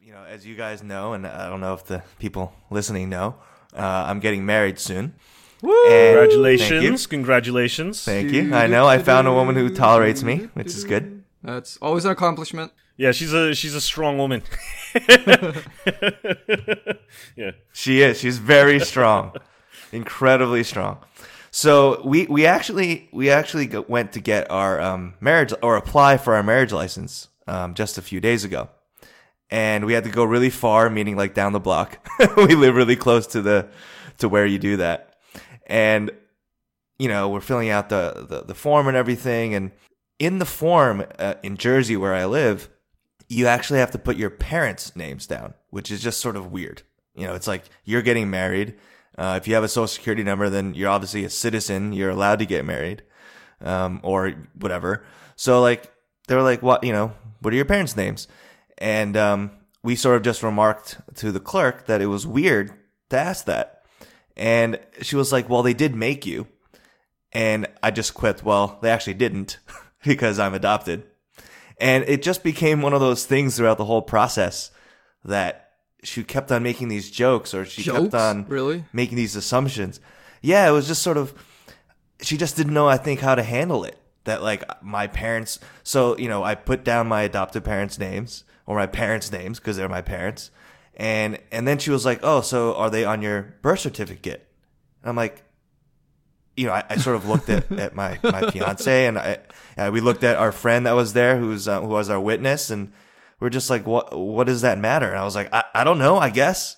you know, as you guys know, and I don't know if the people listening know, uh, I'm getting married soon. Woo! And- Congratulations! Congratulations! Thank you. I know I found a woman who tolerates me, which is good. That's always an accomplishment. Yeah, she's a she's a strong woman. yeah. She is. She's very strong, incredibly strong. So we we actually we actually went to get our um, marriage or apply for our marriage license um, just a few days ago, and we had to go really far, meaning like down the block. we live really close to the to where you do that, and you know we're filling out the the, the form and everything, and in the form uh, in Jersey where I live, you actually have to put your parents' names down, which is just sort of weird. You know, it's like you're getting married. Uh, if you have a social security number, then you're obviously a citizen. You're allowed to get married, um, or whatever. So like, they were like, what, you know, what are your parents' names? And, um, we sort of just remarked to the clerk that it was weird to ask that. And she was like, well, they did make you. And I just quit. Well, they actually didn't because I'm adopted. And it just became one of those things throughout the whole process that she kept on making these jokes or she kept on Really? making these assumptions. Yeah, it was just sort of she just didn't know I think how to handle it. That like my parents so, you know, I put down my adopted parents' names or my parents' names because they're my parents. And and then she was like, "Oh, so are they on your birth certificate?" And I'm like, you know, I, I sort of looked at, at my, my fiance and I, uh, we looked at our friend that was there who's, uh, who was our witness and we're just like, what, what does that matter? And I was like, I, I don't know, I guess.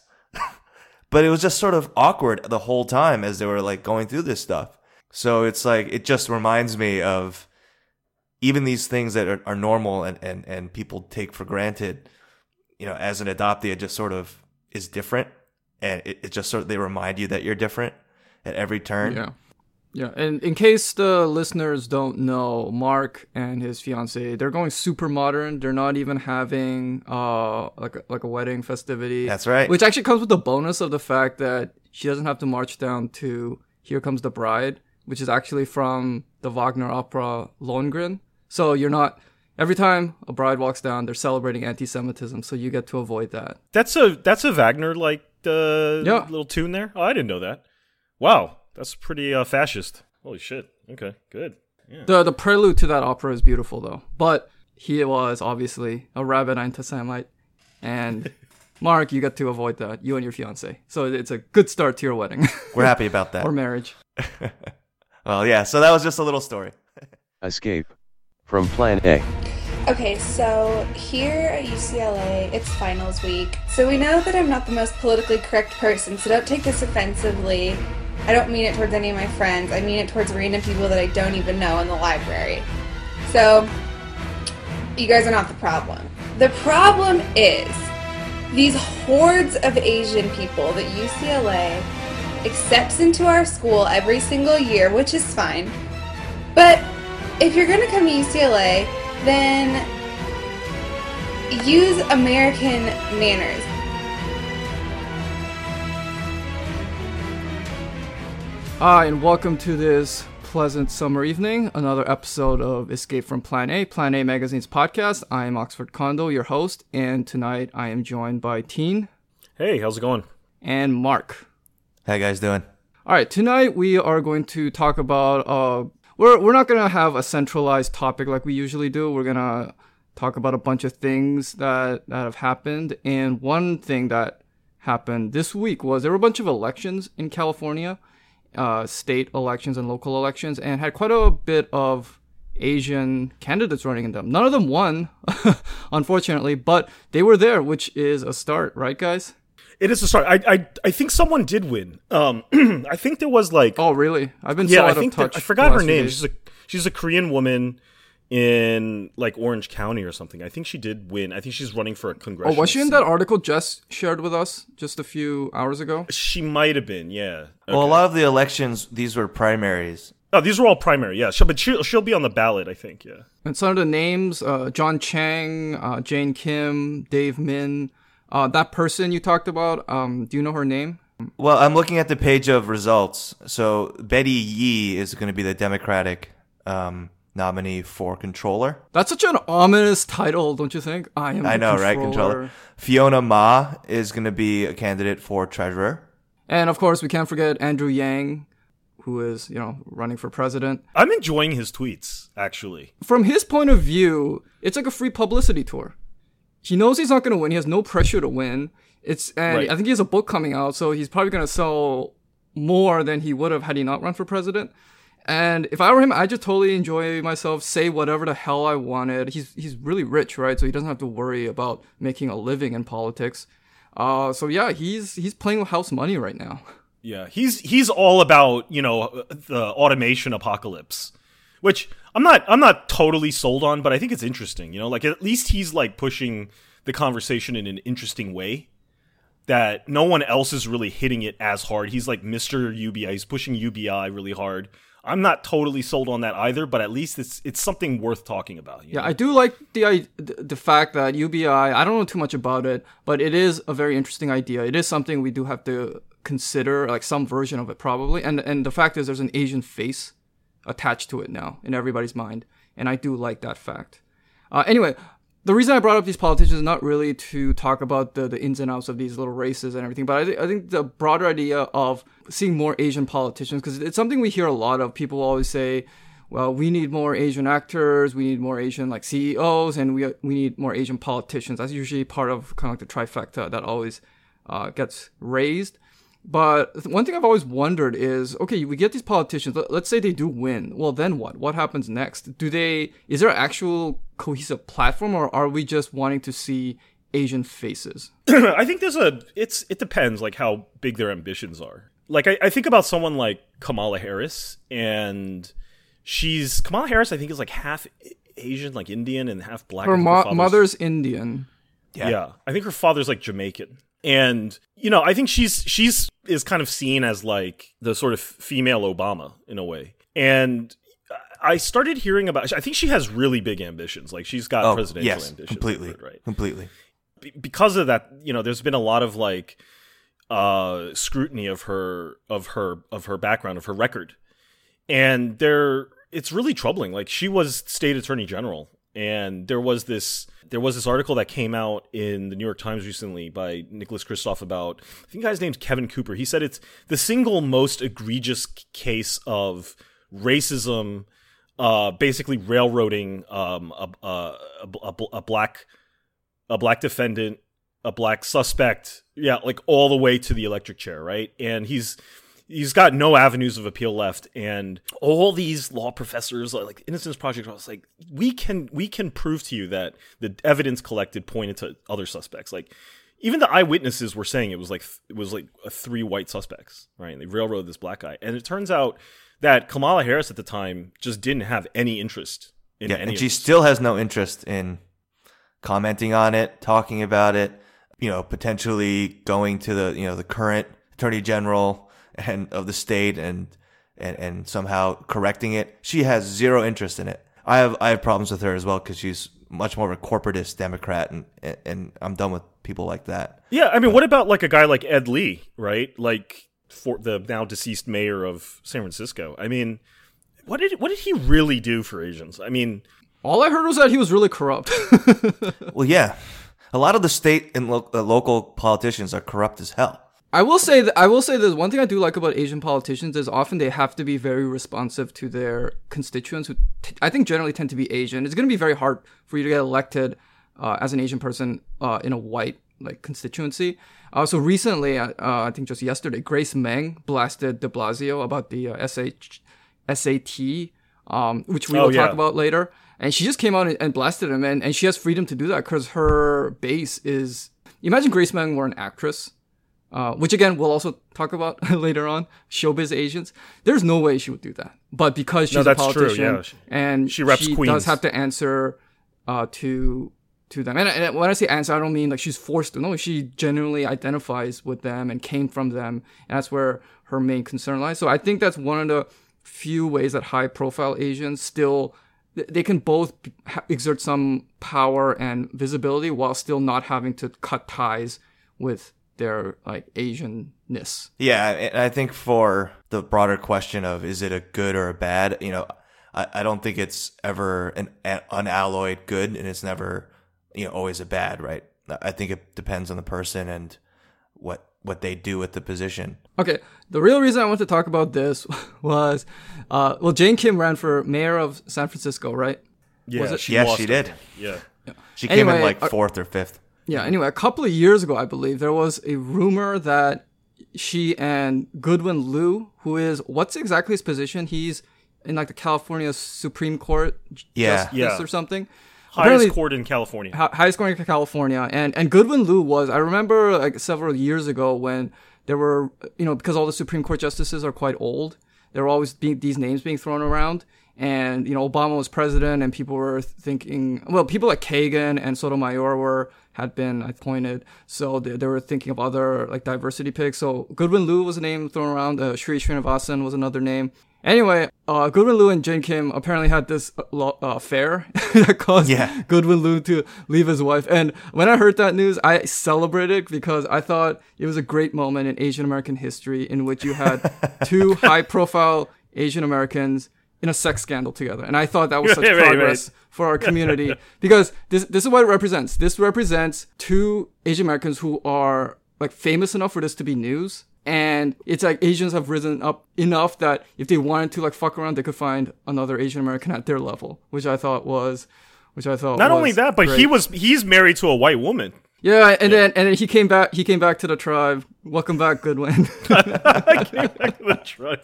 but it was just sort of awkward the whole time as they were like going through this stuff. So it's like, it just reminds me of even these things that are, are normal and, and, and people take for granted, you know, as an adoptee, it just sort of is different. And it, it just sort of, they remind you that you're different at every turn. Yeah. Yeah, and in case the listeners don't know, Mark and his fiance, they're going super modern. They're not even having uh like a, like a wedding festivity. That's right. Which actually comes with the bonus of the fact that she doesn't have to march down to Here Comes the Bride, which is actually from the Wagner opera Lohengrin. So you're not every time a bride walks down, they're celebrating anti-Semitism, so you get to avoid that. That's a that's a Wagner like uh, Yeah. little tune there. Oh, I didn't know that. Wow, that's pretty uh, fascist. Holy shit. Okay, good. Yeah. The the prelude to that opera is beautiful though. But he was obviously a rabid anti-Semite, and Mark, you get to avoid that. You and your fiance, so it's a good start to your wedding We're happy about that. or marriage. well, yeah. So that was just a little story. Escape from Plan A. Okay, so here at UCLA, it's finals week. So we know that I'm not the most politically correct person, so don't take this offensively. I don't mean it towards any of my friends. I mean it towards random people that I don't even know in the library. So, you guys are not the problem. The problem is these hordes of Asian people that UCLA accepts into our school every single year, which is fine. But if you're going to come to UCLA, then use American manners. Hi, and welcome to this pleasant summer evening. Another episode of Escape from Plan A, Plan A Magazine's podcast. I am Oxford Condo, your host, and tonight I am joined by Teen Hey, how's it going? and Mark. How you guys doing? All right, tonight we are going to talk about. Uh, we're we're not gonna have a centralized topic like we usually do. We're gonna talk about a bunch of things that that have happened, and one thing that happened this week was there were a bunch of elections in California, uh, state elections and local elections, and had quite a bit of Asian candidates running in them. None of them won, unfortunately, but they were there, which is a start, right, guys? It is a start. I I, I think someone did win. Um, I think there was like Oh, really? I've been yeah. so I think of that. I forgot her name. She's a she's a Korean woman in like Orange County or something. I think she did win. I think she's running for a Oh, was she in seat. that article Jess shared with us just a few hours ago? She might have been. Yeah. Well, a lot of the elections, these were primaries. Oh, these were all primary. Yeah. She'll, but she'll, she'll be on the ballot. I think. Yeah. And some of the names: uh, John Chiang, uh, Jane Kim, Dave Min. Uh, that person you talked about. Um, do you know her name? Well, I'm looking at the page of results. So Betty Yee is going to be the Democratic um, nominee for controller. That's such an ominous title, don't you think? I am. I the know, right? Controller. Fiona Ma is going to be a candidate for treasurer. And of course, we can't forget Andrew Yang, who is, you know, running for president. I'm enjoying his tweets, actually. From his point of view, it's like a free publicity tour. He knows he's not going to win. He has no pressure to win. It's and Right. I think he has a book coming out, so he's probably going to sell more than he would have had he not run for president. And if I were him, I'd just totally enjoy myself, say whatever the hell I wanted. He's he's really rich, right? So he doesn't have to worry about making a living in politics. Uh, so yeah, he's he's playing with house money right now. Yeah, he's he's all about you know the automation apocalypse, which I'm not I'm not totally sold on, but I think it's interesting. You know, like at least he's like pushing the conversation in an interesting way that no one else is really hitting it as hard. He's like Mr. UBI. He's pushing UBI really hard. I'm not totally sold on that either, but at least it's it's something worth talking about. you Yeah, know? I do like the i- the the fact that UBI. I don't know too much about it, but it is a very interesting idea. It is something we do have to consider, like some version of it probably. And and the fact is, there's an Asian face attached to it now in everybody's mind, and I do like that fact. Uh, anyway, the reason I brought up these politicians is not really to talk about the, the ins and outs of these little races and everything, but I, th- I think the broader idea of seeing more Asian politicians, because it's something we hear a lot of. People always say, well, we need more Asian actors, we need more Asian like CEOs, and we we need more Asian politicians. That's usually part of kind of like the trifecta that always uh, gets raised. But one thing I've always wondered is, okay, we get these politicians. let- Let's say they do win. Well, then what? What happens next? Do they? Is there an actual cohesive platform, or are we just wanting to see Asian faces? I think there's a it's it depends like how big their ambitions are. Like I, I think about someone like Kamala Harris and she's Kamala Harris I think is like half Asian, like Indian and half black. Her mo- father's- mother's Indian. Yeah. yeah. I think her father's like Jamaican. And you know, I think she's she's is kind of seen as like the sort of female Obama in a way. And I started hearing about I think she has really big ambitions. Like she's got Oh, presidential yes, ambitions. completely, right? completely. be- because of that, you know, there's been a lot of like uh scrutiny of her of her of her background of her record. And there it's really troubling. Like she was state attorney general and there was this there was this article that came out in the New York Times recently by Nicholas Kristof about I think guy's name's Kevin Cooper. He said it's the single most egregious case of racism uh basically railroading um a a, a, a black a black defendant, a black suspect, yeah, like all the way to the electric chair, right? And he's he's got no avenues of appeal left, and all these law professors, like Innocence Project, I was like, we can we can prove to you that the evidence collected pointed to other suspects, like. Even the eyewitnesses were saying it was like it was like a three white suspects, right? And they railroaded this black guy, and it turns out that Kamala Harris at the time just didn't have any interest in Yeah, any and she this. still has no interest in commenting on it, talking about it. You know, potentially going to the you know the current attorney general and of the state and and and somehow correcting it. She has zero interest in it. I have I have problems with her as well because she's much more of a corporatist Democrat, and and- and I'm done with people like that. Yeah, I mean, what about like a guy like Ed Lee, right? Like for the now deceased mayor of San Francisco. I mean, what did what did he really do for Asians? I mean, All I heard was that he was really corrupt. Well, yeah, a lot of the state and lo- uh, local politicians are corrupt as hell. I will say that I will say this one thing I do like about Asian politicians is often they have to be very responsive to their constituents, who t- I think generally tend to be Asian. It's going to be very hard for you to get elected uh, as an Asian person uh, in a white like constituency. Uh, so recently, uh, uh, I think just yesterday, Grace Meng blasted De Blasio about the uh, SH, SAT, um, which we Oh, will talk about later. And she just came out and, and blasted him, and, and she has freedom to do that because her base is. Imagine Grace Meng were an actress uh, which again we'll also talk about later on. Showbiz Asians. There's no way she would do that, but because she's No, a politician yeah. And she reps does Queens. have to answer uh, to to them. And, and when I say answer, I don't mean like she's forced to. No, she genuinely identifies with them and came from them, and that's where her main concern lies. So I think that's one of the few ways that high-profile Asians still they can both exert some power and visibility while still not having to cut ties with their like Asianness. Yeah, and I think for the broader question of is it a good or a bad, you know, I, I don't think it's ever an, an unalloyed good, and it's never you know always a bad, right? I think it depends on the person and what what they do with the position. Okay, the real reason I want to talk about this was, uh, well, Jane Kim ran for mayor of San Francisco, right? Yeah, Was it- she yes, she it. did. Yeah. She came in like uh, fourth or fifth. Yeah. Anyway, a couple of years ago, I believe there was a rumor that she and Goodwin Liu, who is what's exactly his position? He's in like the California Supreme Court Yeah. justice Yeah. or something. Highest Apparently- court in California. hi- highest scoring in California, and and Goodwin Liu was. I remember like several years ago when there were you know because all the Supreme Court justices are quite old, there were always being these names being thrown around, and you know Obama was president, and people were thinking well people like Kagan and Sotomayor were had been appointed, so they, they were thinking of other like diversity picks. So Goodwin Liu was a name thrown around. Uh, Sri Srinivasan was another name. Anyway, uh, Goodwin Liu and Jane Kim apparently had this uh, lo- uh, affair that caused Yeah. Goodwin Liu to leave his wife. And when I heard that news, I celebrated because I thought it was a great moment in Asian American history in which you had two high profile Asian Americans in a sex scandal together. And I thought that was such Right, right, progress for our community because this this is what it represents. This represents two Asian Americans who are like famous enough for this to be news. And it's like Asians have risen up enough that if they wanted to like fuck around, they could find another Asian American at their level, which I thought was, which I thought Not only that, but he was he's married to a white woman. yeah, and then and then he came back. He came back to the tribe. Welcome back, Goodwin. That's right.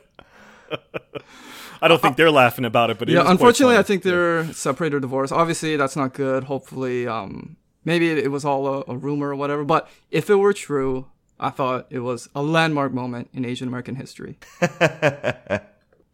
I don't think they're laughing about it, but it yeah, unfortunately, I think they're separated or divorced. Obviously, that's not good. Hopefully, um, maybe it, it was all a, a rumor or whatever. But if it were true, I thought it was a landmark moment in Asian American history.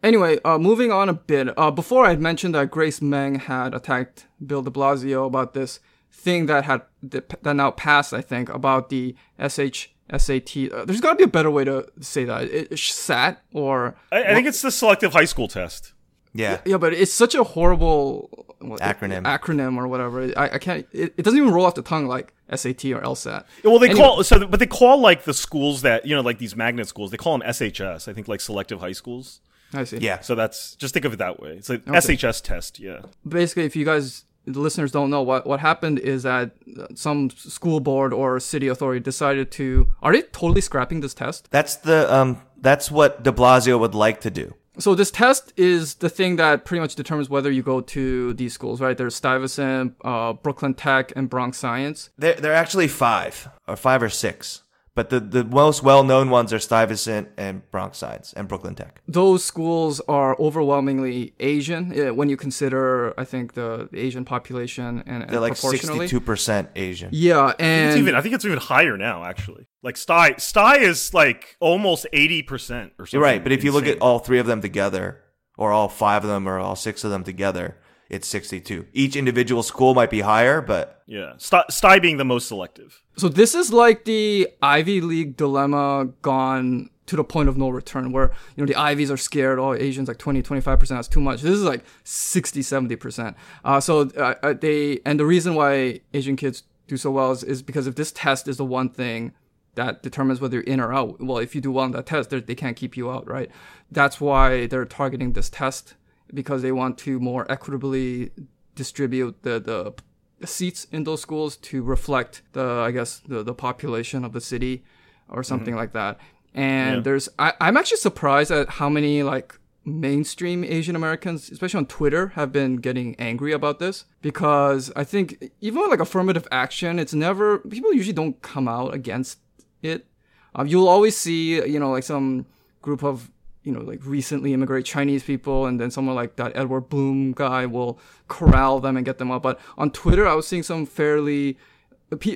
Anyway, uh, moving on a bit. Uh, before I had mentioned that Grace Meng had attacked Bill De Blasio about this thing that had that now passed, I think, about the SH SAT. Uh, there's got to be a better way to say that. It, it- SAT or I, I think it's the selective high school test. Yeah. yeah, but it's such a horrible what- Acronym. acronym or whatever. I, I can't. It, it doesn't even roll off the tongue like SAT or LSAT. Well, they Anyway. call so, but they call like the schools that you know, like these magnet schools. They call them SHS. I think like selective high schools. I see. Yeah. So that's just think of it that way. It's like SHS test. Yeah. basically, if you guys, the listeners don't know, what, what happened is that some school board or city authority decided to. Are they totally scrapping this test? That's the um that's what De Blasio would like to do. So this test is the thing that pretty much determines whether you go to these schools, right? There's Stuyvesant, uh, Brooklyn Tech, and Bronx Science. There there are actually five or five or six. But the, the most well known ones are Stuyvesant and Bronx Science and Brooklyn Tech. Those schools are overwhelmingly Asian uh, when you consider, I think, the Asian population and, and They're like proportionally. sixty two percent Asian. Yeah, and It's and even. I think it's even higher now. Actually, like Stuy. Stuy is like almost eighty percent or something. Right, but if you look at all three of them together, or all five of them, or all six of them together, it's 62. Each individual school might be higher, but yeah, Stuy, Stuy being the most selective. So this is like the Ivy League dilemma gone to the point of no return where, you know, the Ivies are scared, oh, Asians like 20, 25%, that's too much. This is like 60, 70%. Uh, so uh, uh, they, and the reason why Asian kids do so well is, is because if this test is the one thing that determines whether you're in or out, well, if you do well on that test, they can't keep you out, right? That's why they're targeting this test because they want to more equitably distribute the, the seats in those schools to reflect the I guess the, the population of the city or something like that. And Yeah. there's I, I'm actually surprised at how many like mainstream Asian Americans, especially on Twitter, have been getting angry about this because I think even with like affirmative action, it's never people usually don't come out against it. Um, you'll always see you know like some group of you know, like recently immigrated Chinese people, and then someone like that Edward Blum guy will corral them and get them up. But on Twitter, I was seeing some fairly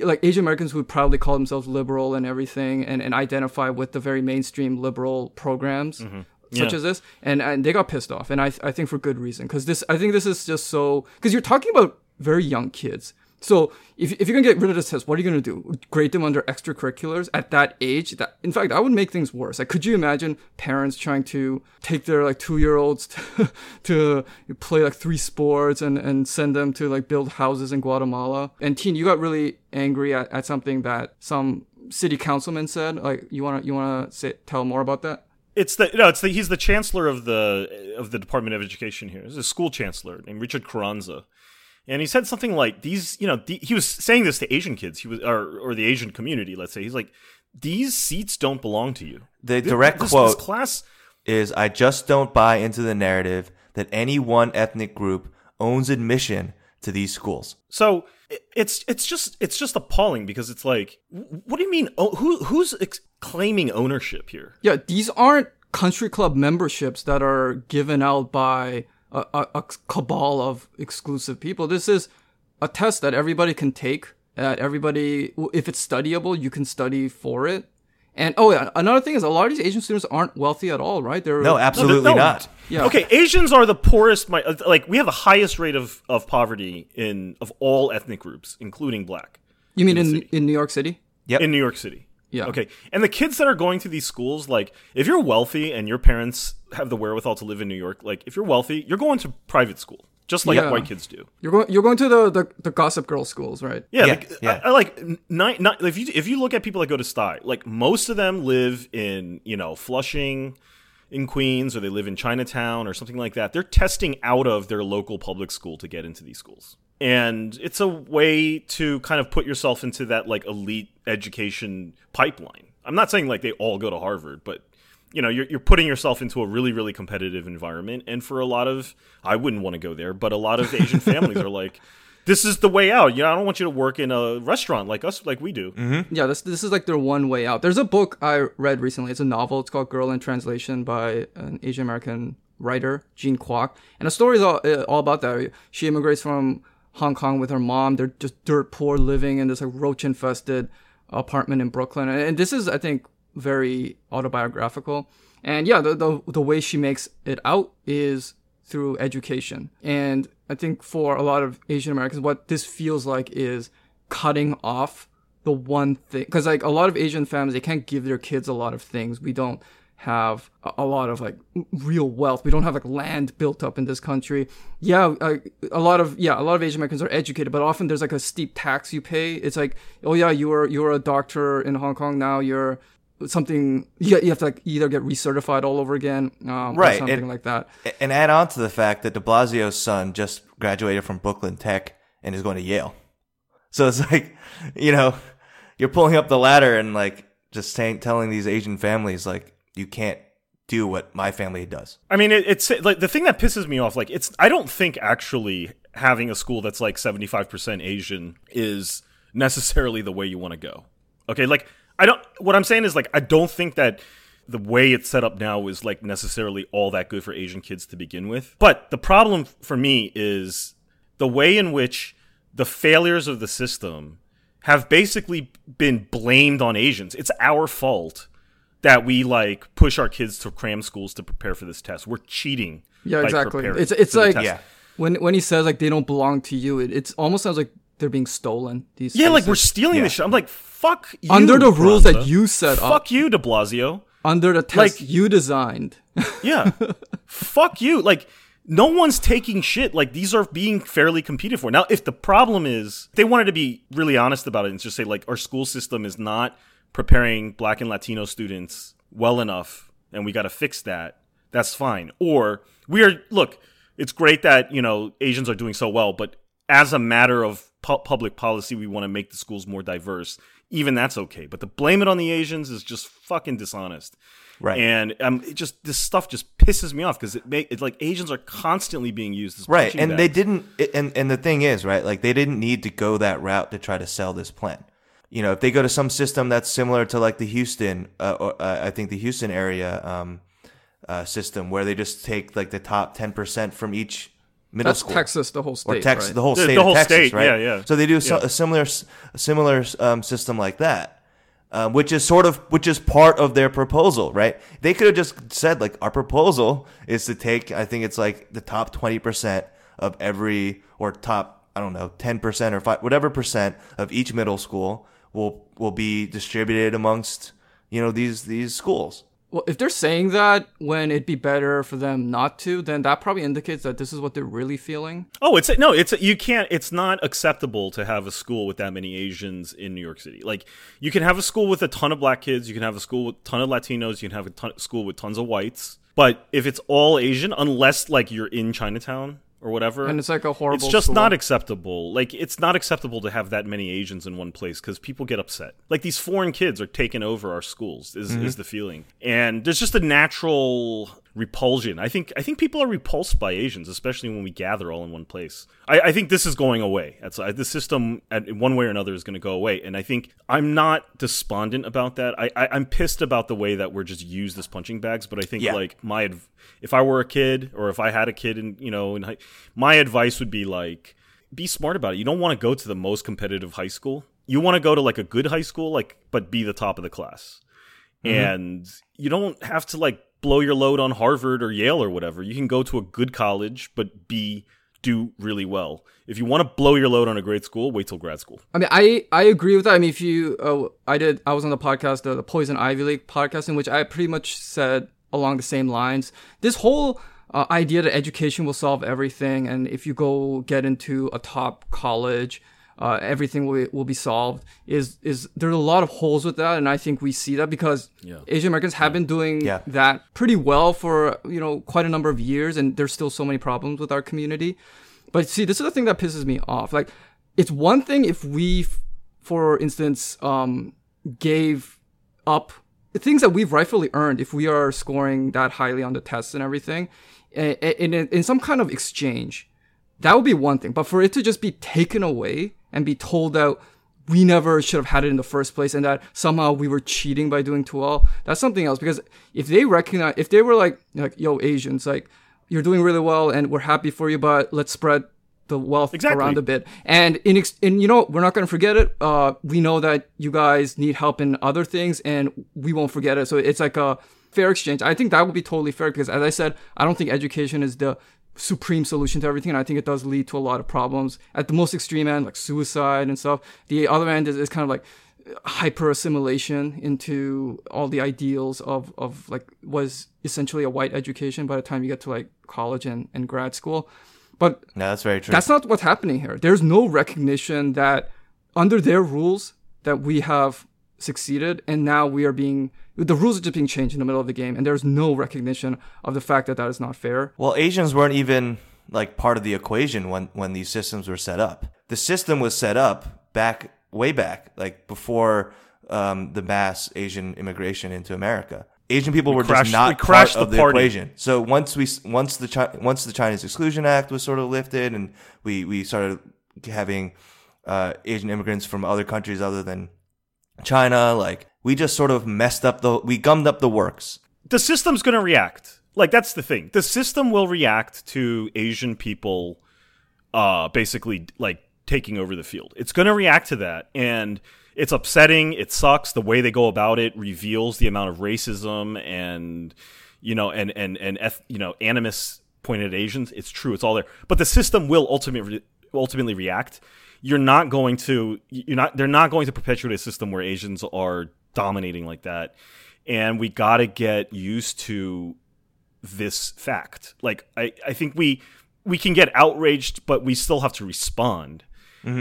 like Asian Americans who would proudly call themselves liberal and everything, and, and identify with the very mainstream liberal programs. Mm-hmm. Such Yeah. as this, and and they got pissed off, and I I think for good reason, because this I think this is just so because you're talking about very young kids, so if, if you're gonna get rid of the test, what are you gonna do? Grade them under extracurriculars at that age? That in fact, that would make things worse. Like, could you imagine parents trying to take their like two year olds to, to play like three sports and and send them to like build houses in Guatemala? And teen, you got really angry at, at something that some city councilman said. Like, you wanna you wanna say tell more about that? It's the no, it's the he's the chancellor of the of the Department of Education here. He's a school chancellor named Richard Carranza, and he said something like these. You know, the, he was saying this to Asian kids. He was or or the Asian community. Let's say he's like, these seats don't belong to you. The This- direct this, quote This class. is I just don't buy into the narrative that any one ethnic group owns admission to these schools. So i- it's it's just it's just appalling because it's like, what do you mean? Oh, who who's ex- claiming ownership here? Yeah, these aren't country club memberships that are given out by a, a, a cabal of exclusive people. This is a test that everybody can take. That everybody, if it's studyable, you can study for it. And oh yeah, another thing is a lot of these Asian students aren't wealthy at all, right? They're No, absolutely no. not. Yeah. Okay, Asians are the poorest. uh, Like we have the highest rate of, of poverty in of all ethnic groups, including black, You mean in in in New York City? Yep. in New York City. Yeah. Okay, and the kids that are going to these schools, like if you're wealthy and your parents have the wherewithal to live in New York, like if you're wealthy, you're going to private school, just like Yeah. white kids do. You're going you're going to the the, the Gossip Girl schools, right? Yeah, Yeah, like, uh, yeah. I, I like nine, nine, if you if you look at people that go to Stuy, like most of them live in you know Flushing, in Queens, or they live in Chinatown or something like that. They're testing out of their local public school to get into these schools, and it's a way to kind of put yourself into that like elite education pipeline. I'm not saying like they all go to Harvard, but you know you're, you're putting yourself into a really really competitive environment and for a lot of i wouldn't want to go there but a lot of asian families are like this is the way out you know i don't want you to work in a restaurant like us like we do Yeah, this this is like their one way out. There's a book I read recently. It's a novel. It's called Girl in Translation by an Asian American writer, Jean Kwok. And the story is all, uh, all about that. She immigrates from Hong Kong with her mom. They're just dirt poor living in this like roach infested apartment in Brooklyn. And, and this is, I think, very autobiographical. And yeah, the, the the way she makes it out is through education. And I think for a lot of Asian Americans, what this feels like is cutting off the one thing. Because like a lot of Asian families, they can't give their kids a lot of things. We don't have a, lot of like real wealth. We don't have like land built up in this country. Yeah, a lot of yeah, a lot of Asian Americans are educated, but often there's like a steep tax you pay. It's like, oh yeah, you're you're a doctor in Hong Kong. Now you're something. You, you have to like either get recertified all over again, um, Right, or something and- like that. And add on to the fact that de Blasio's son just graduated from Brooklyn Tech and is going to Yale. So it's like, you know, you're pulling up the ladder and like just saying, telling these Asian families, like, you can't do what my family does. i mean it, it's like the thing that pisses me off like it's i don't think actually having a school that's like 75% asian is necessarily the way you want to go okay like i don't what i'm saying is like i don't think that the way it's set up now is like necessarily all that good for asian kids to begin with but the problem for me is the way in which the failures of the system have basically been blamed on Asians. It's our fault that we like push our kids to cram schools to prepare for this test. We're cheating. Yeah, exactly. It's it's like. Yeah. when when he says like they don't belong to you, it it's almost sounds like they're being stolen. These yeah, like we're stealing Yeah. this shit. I'm like, fuck you. under the rules that you set up, Fuck you, De Blasio. under the test like- you designed. Yeah. Fuck you. Like, no one's taking shit. Like, these are being fairly competed for. Now, if the problem is, they wanted to be really honest about it and just say, like, our school system is not preparing black and Latino students well enough, and we got to fix that, that's fine. Or, we are, look, it's great that, you know, Asians are doing so well, but as a matter of pu- public policy, we want to make the schools more diverse. Even that's okay. But to blame it on the Asians is just fucking dishonest. Right. And um, it just this stuff just pisses me off because it make it's like Asians are constantly being used as Right. And they didn't, and, and the thing is, right, like they didn't need to go that route to try to sell this plan. You know, if they go to some system that's similar to like the Houston, uh, or, uh, I think the Houston area um, uh, system where they just take like the top 10% from each middle That's school. Texas, the whole state. or Texas, right? the whole The- state the of whole Texas, state, right? yeah, yeah. So they do so, Yeah. a similar, a similar um, system like that, um, which is sort of, which is part of their proposal, right? They could have just said like, our proposal is to take, I think it's like the top twenty percent of every, or top, I don't know, ten percent or five, whatever percent of each middle school will will be distributed amongst, you know, these these schools. Well, if they're saying that when it'd be better for them not to, then that probably indicates that this is what they're really feeling. Oh, it's no, it's you can't. It's not acceptable to have a school with that many Asians in New York City. Like you can have a school with a ton of black kids, you can have a school with a ton of Latinos, you can have a ton, school with tons of whites. But if it's all Asian, unless like you're in Chinatown or whatever, And it's like a horrible. it's just school. not acceptable. Like it's not acceptable to have that many Asians in one place because people get upset. Like these foreign kids are taking over our schools. Is mm-hmm. is the feeling? And there's just a natural repulsion. I think I think people are repulsed by Asians, especially when we gather all in one place. I, I think this is going away. That's uh, the system. At, in one way or another is going to go away. And I think I'm not despondent about that. I, I I'm pissed about the way that we're just used as punching bags. But I think Yeah. like my adv- if I were a kid or if I had a kid and you know in high, my advice would be like be smart about it. You don't want to go to the most competitive high school. You want to go to like a good high school like but be the top of the class. And you don't have to like blow your load on Harvard or Yale or whatever. You can go to a good college but be do really well. If you want to blow your load on a great school, wait till grad school. I mean, I I agree with that. I mean, if you, uh, I did, I was on the podcast, the, the Poison Ivy League podcast, in which I pretty much said along the same lines. This whole uh, idea that education will solve everything, and if you go get into a top college, uh, everything will will be solved. Is is there's a lot of holes with that, and I think we see that because Asian Americans have been doing Yeah. that pretty well for you know quite a number of years, and there's still so many problems with our community. But see, this is the thing that pisses me off. Like, it's one thing if we, for instance, um, gave up things that we've rightfully earned if we are scoring that highly on the tests and everything, in, in, in some kind of exchange. That would be one thing. But for it to just be taken away and be told that we never should have had it in the first place and that somehow we were cheating by doing too well, that's something else. Because if they recognize, if they were like, like, yo, Asians, like, you're doing really well and we're happy for you, but let's spread the wealth Exactly. around a bit. And in, ex- and you know, we're not going to forget it. Uh, we know that you guys need help in other things and we won't forget it. So it's like a fair exchange. I think that would be totally fair because as I said, I don't think education is the supreme solution to everything. And I think it does lead to a lot of problems at the most extreme end, like suicide and stuff. The other end is, is kind of like hyper assimilation into all the ideals of, of like was essentially a white education by the time you get to like college and, and grad school. But No, that's very true. that's not what's happening here. There's no recognition that under their rules that we have succeeded and now we are being the rules are just being changed in the middle of the game and there's no recognition of the fact that that is not fair. Well, Asians weren't even like part of the equation when when these systems were set up. The system was set up back way back, like before um, the mass Asian immigration into America. Asian people were crashed- just not we crashed part of the the, party. equation. So once we once the Chi- once the Chinese Exclusion Act was sort of lifted, and we we started having uh, Asian immigrants from other countries other than China, like we just sort of messed up the we gummed up the works. the system's going to react. Like that's the thing. The system will react to Asian people uh basically like taking over the field. It's going to react to that and it's upsetting, it sucks the way they go about it reveals the amount of racism and you know and and and you know animus pointed at Asians. It's true, it's all there. But the system will ultimately ultimately react. You're not going to you're not they're not going to perpetuate a system where Asians are dominating like that. And we got to get used to this fact. Like I, I think we we can get outraged, but we still have to respond.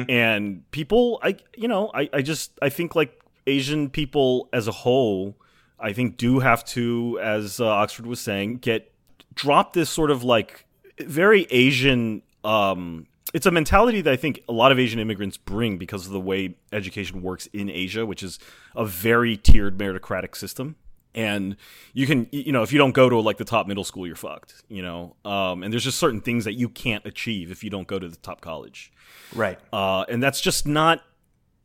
And people, I you know, I, I just I think like Asian people as a whole, I think do have to, as uh, Oxford was saying, get drop this sort of like very Asian. Um, it's a mentality that I think a lot of Asian immigrants bring because of the way education works in Asia, which is a very tiered meritocratic system. And you can you know if you don't go to like the top middle school you're fucked you know? Um, and there's just certain things that you can't achieve if you don't go to the top college. Right. uh, and that's just not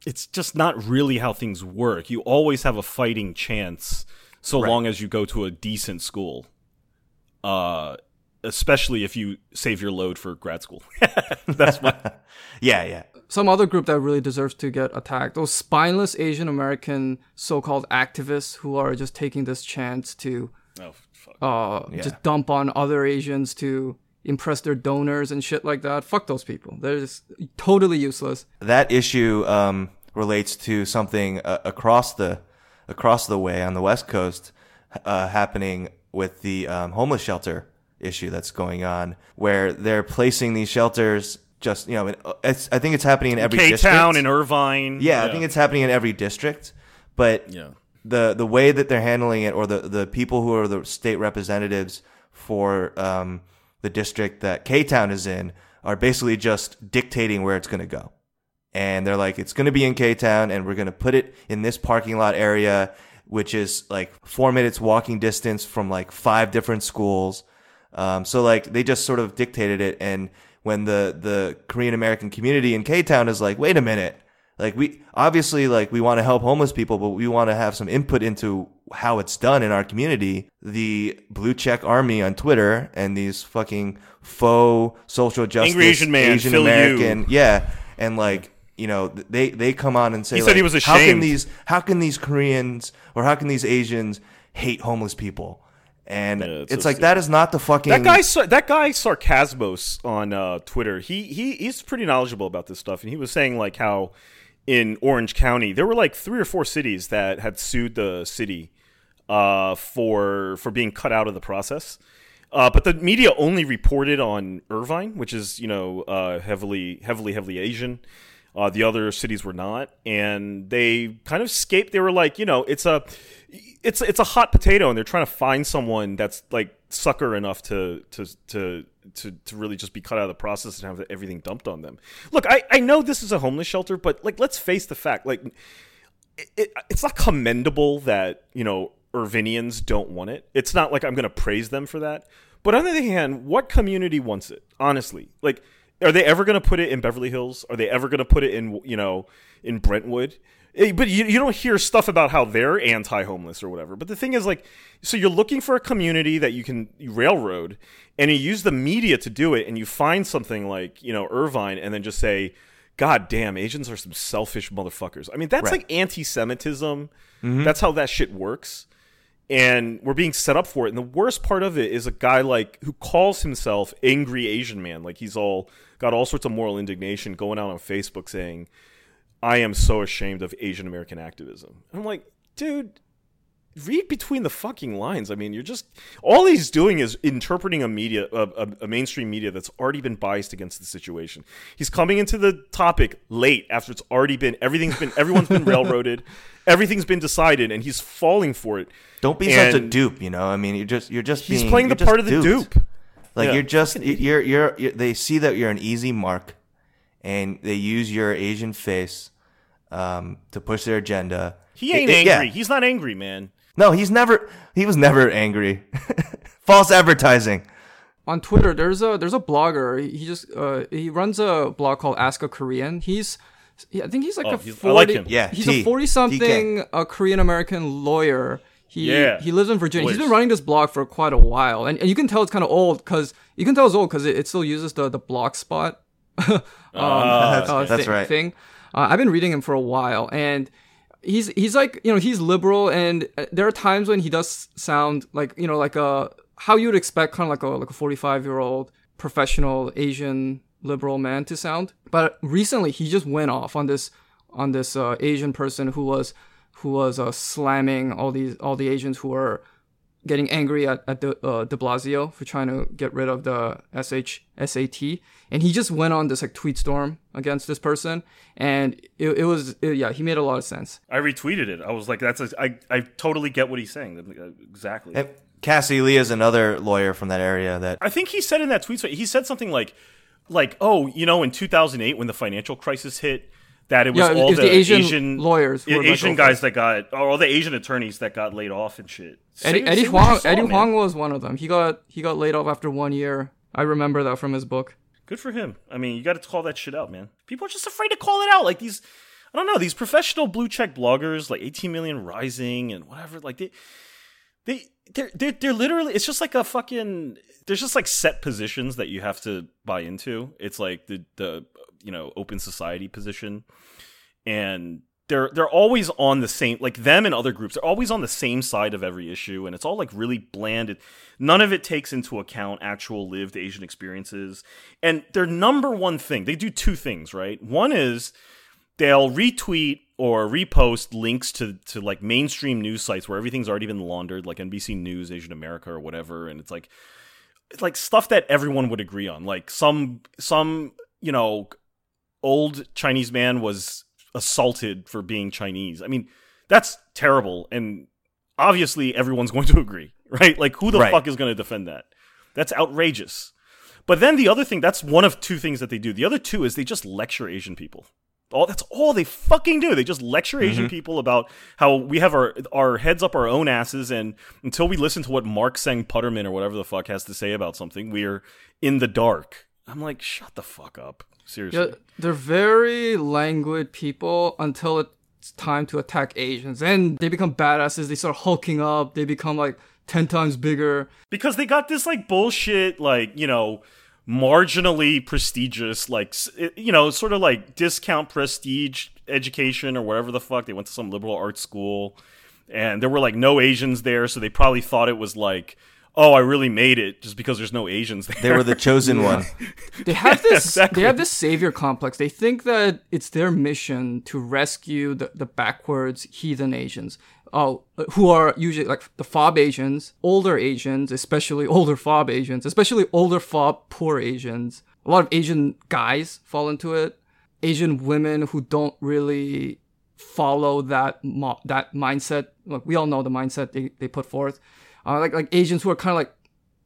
it's just not really how things work. You always have a fighting chance so Right. long as you go to a decent school. Uh, especially if you save your load for grad school that's my Yeah, yeah. Some other group that really deserves to get attacked. Those spineless Asian American so-called activists who are just taking this chance to oh fuck uh, Yeah. just dump on other Asians to impress their donors and shit like that. Fuck those people. They're just totally useless. that issue um, relates to something uh, across the across the way on the West Coast. uh, happening with the um, homeless shelter issue that's going on, where they're placing these shelters. Just you know, it's, I think it's happening in every K district. Town in Irvine. yeah, I think it's happening in every district. But Yeah. the the way that they're handling it, or the the people who are the state representatives for um, the district that K Town is in, are basically just dictating where it's going to go. And they're like, it's going to be in K Town, and we're going to put it in this parking lot area, which is like four minutes walking distance from like five different schools. Um, so like they just sort of dictated it, and when the the Korean American community in K Town is like, wait a minute, like we obviously like we want to help homeless people, but we want to have some input into how it's done in our community. The blue check army on Twitter and these fucking faux social justice Angry Asian man, Asian. American, yeah, and like you know they they come on and say He said like, he was how can these how can these Koreans or how can these Asians hate homeless people? And Yeah, it's it's, so like that is not the fucking That guy, that guy Sarcasmos on uh, Twitter, he he he's pretty knowledgeable about this stuff, and he was saying like how in Orange County there were like three or four cities that had sued the city uh, for for being cut out of the process. Uh, but the media only reported on Irvine, which is you know uh, heavily heavily heavily Asian. Uh, the other cities were not, and they kind of escaped. They were like, you know, it's a it's it's a hot potato, and they're trying to find someone that's like sucker enough to to to to to really just be cut out of the process and have everything dumped on them. Look, I I know this is a homeless shelter, but like let's face the fact, like it, it, it's not commendable that you know Irvinians don't want it. It's not like I'm going to praise them for that. But on the other hand, what community wants it? Honestly, like, are they ever going to put it in Beverly Hills? Are they ever going to put it in you know in Brentwood? Eh, But you, you don't hear stuff about how they're anti-homeless or whatever. But the thing is, like, so you're looking for a community that you can railroad, and you use the media to do it, and you find something like you know Irvine, and then just say, God damn, Asians are some selfish motherfuckers. I mean, that's Right. like anti-Semitism. That's how that shit works. And we're being set up for it. And the worst part of it is a guy like who calls himself angry Asian man. Like he's all got all sorts of moral indignation going out on Facebook saying, I am so ashamed of Asian American activism. I'm like, dude, read between the fucking lines. I mean, you're just all he's doing is interpreting a media, a, a, a mainstream media that's already been biased against the situation. He's coming into the topic late after it's already been everything's been everyone's been railroaded, everything's been decided, and he's falling for it. Don't be such a dupe, you know. I mean, you're just you're just He's being, playing the part of the duped. dupe. Like Yeah. you're just you're, you're you're they see that you're an easy mark, and they use your Asian face um, to push their agenda. He ain't it- yeah. angry. He's not angry, man. No, he's never. He was never angry. False advertising. on Twitter, there's a there's a blogger. He he just uh, he runs a blog called Ask a Korean. He's he- I think he's like Oh, a he's- I 40, like him. Yeah, he's T. a forty something a Korean American lawyer. He Yeah. he lives in Virginia. He's been running this blog for quite a while, and, and you can tell it's kind of old because you can tell it's old because it, it still uses the the Blogspot. um, That's- uh, that's thi- right. Thing. Uh, I've been reading him for a while, and he's he's like you know he's liberal, and uh, there are times when he does sound like you know like a how you would expect kind of like a like a forty five year old professional Asian liberal man to sound. But recently, he just went off on this on this uh, Asian person who was who was uh, slamming all these all the Asians who were getting angry at, at the uh, De Blasio for trying to get rid of the SH SAT, and he just went on this like tweet storm against this person, and it, it was it- yeah he made a lot of sense. I retweeted it. I was like, "That's a, I, I totally get what he's saying. Exactly." And Cassie Lee is another lawyer from that area that I think he said in that tweet, so he said something like, like, oh, you know, in 2008 when the financial crisis hit, that it was Yeah, it all was the, the Asian Asian lawyers who yeah, were let Asian guys that got, or all the Asian attorneys that got laid off and shit. Eddie, Eddie Huang saw, Eddie man. Huang was one of them. He got he got laid off after one year. I remember that from his book. Good for him. I mean, you got to call that shit out, man. People are just afraid to call it out. Like these, I don't know, these professional blue check bloggers, like 18 million rising and whatever. Like they, they, they're, they're, they're literally. It's just like a fucking. There's just like set positions that you have to buy into. It's like the the you know open society position, and they're they're always on the same like them and other groups they're always on the same side of every issue and it's all like really bland It- none of it takes into account actual lived asian experiences. And their number one thing they do two things right? One is they'll retweet or repost links to to like mainstream news sites where everything's already been laundered, like NBC News, Asian America, or whatever, and it's like it's like stuff that everyone would agree on. Like some some you know old Chinese man was assaulted for being Chinese. I mean, that's terrible, and obviously everyone's going to agree, right? Like who the Right. fuck is going to defend that? That's outrageous. But then the other thing, that's one of two things that they do. The other two is they just lecture Asian people. All that's all they fucking do. They just lecture Asian mm-hmm. people about how we have our our heads up our own asses, and until we listen to what Mark Sang Putterman or whatever the fuck has to say about something, we're in the dark. I'm like, shut the fuck up. Seriously. Yeah, they're very languid people until it's time to attack Asians. And they become badasses. They start hulking up. They become like 10 times bigger. because they got this like bullshit like you know marginally prestigious like you know sort of like discount prestige education or whatever the fuck they went to some liberal arts school and there were like no asians there so they probably thought it was like oh i really made it just because there's no asians there They were the chosen one. They have this exactly. they have this savior complex. They think that it's their mission to rescue the, the backwards heathen Asians. Oh, who are usually like the fob Asians, older Asians, especially older fob Asians, especially older fob poor Asians. A lot of Asian guys fall into it. Asian women who don't really follow that mo- that mindset. Look, we all know the mindset they, they put forth. Uh, like like Asians who are kind of like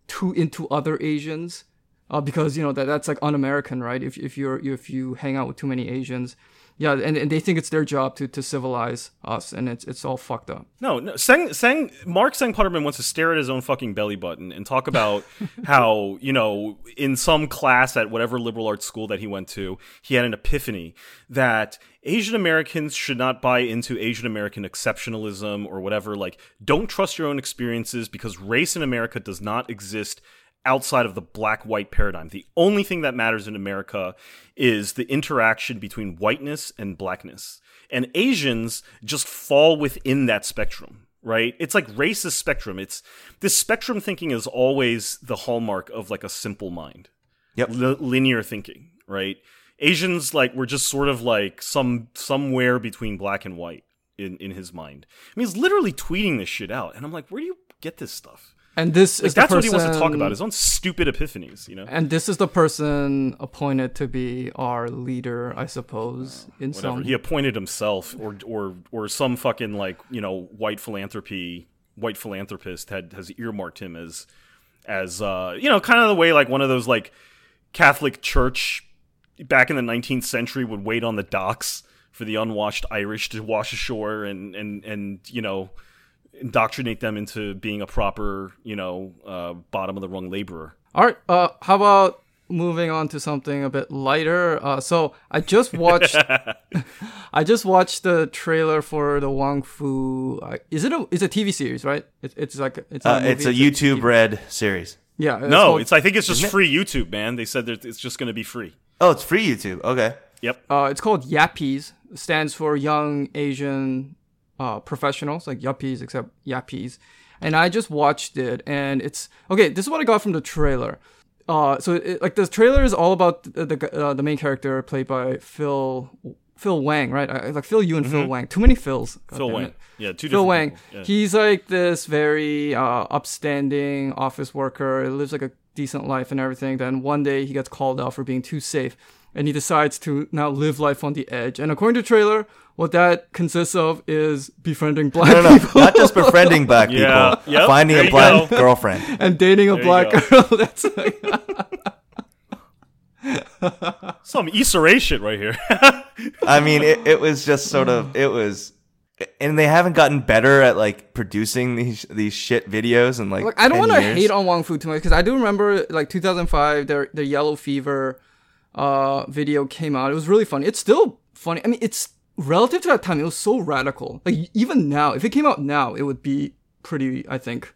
too into other Asians, uh, because you know that that's like un-American, right? If if you're if you hang out with too many Asians, yeah, and, and they think it's their job to to civilize us, and it's it's all fucked up. No, no. Sang, Sang, Mark Sang Putterman wants to stare at his own fucking belly button and talk about how, you know, in some class at whatever liberal arts school that he went to, he had an epiphany that Asian Americans should not buy into Asian American exceptionalism or whatever. Like, don't trust your own experiences because race in America does not exist outside of the black white paradigm. The only thing that matters in America is the interaction between whiteness and blackness. And Asians just fall within that spectrum, right? It's like racist spectrum. It's this spectrum thinking is always the hallmark of like a simple mind. Yep. Li- linear thinking, right? Asians like were just sort of like some somewhere between black and white in in his mind. I mean, he's literally tweeting this shit out, and I'm like, where do you get this stuff? And this Like is the that's what he wants to talk about his own stupid epiphanies, you know. And this is the person appointed to be our leader, I suppose, in Whatever. some. He appointed himself, or or or some fucking like you know white philanthropy, white philanthropist had has earmarked him as as uh you know kind of the way like one of those like Catholic Church back in the 19th century would wait on the docks for the unwashed Irish to wash ashore and and and you know indoctrinate them into being a proper you know uh, bottom of the rung laborer. All right. Uh, how about moving on to something a bit lighter? Uh, so I just watched. I just watched the trailer for the Wong Fu. Uh, is it a? It's a TV series, right? It, it's like it's. Uh, it's a YouTube TV Red series. Yeah. no, called- it's I think it's just Isn't it? free YouTube, man. They said that it's just going to be free. Oh, it's free YouTube. Okay. Yep. Uh, it's called Yappies. Stands for Young Asian uh, Professionals, like Yuppies, except Yappies. And I just watched it, and it's okay. This is what I got from the trailer. Uh, so it, like the trailer is all about the the, uh, the main character played by Phil Phil Wang, right? I, like Phil Yu and Phil Wang. Too many Phils. God Mm-hmm. Phil Wang. it. Yeah, two Phil Wang. Yeah. He's like this very uh, upstanding office worker. Lives like a decent life and everything. Then one day he gets called out for being too safe, and he decides to now live life on the edge. And according to trailer, what that consists of is befriending black No, no, people not just befriending black Yeah, people, yep, finding there a black go. girlfriend. and dating a you black girl. That's like, Some Issa Rae shit right here. I mean, it, it was just sort of it was, and they haven't gotten better at like producing these these shit videos and like. I don't want want to hate on Wong Fu too much because I do remember like 2005 their their Yellow Fever uh video came out. It was really funny. It's still funny. I mean, it's relative to that time. It was so radical. Like even now, if it came out now, it would be pretty. I think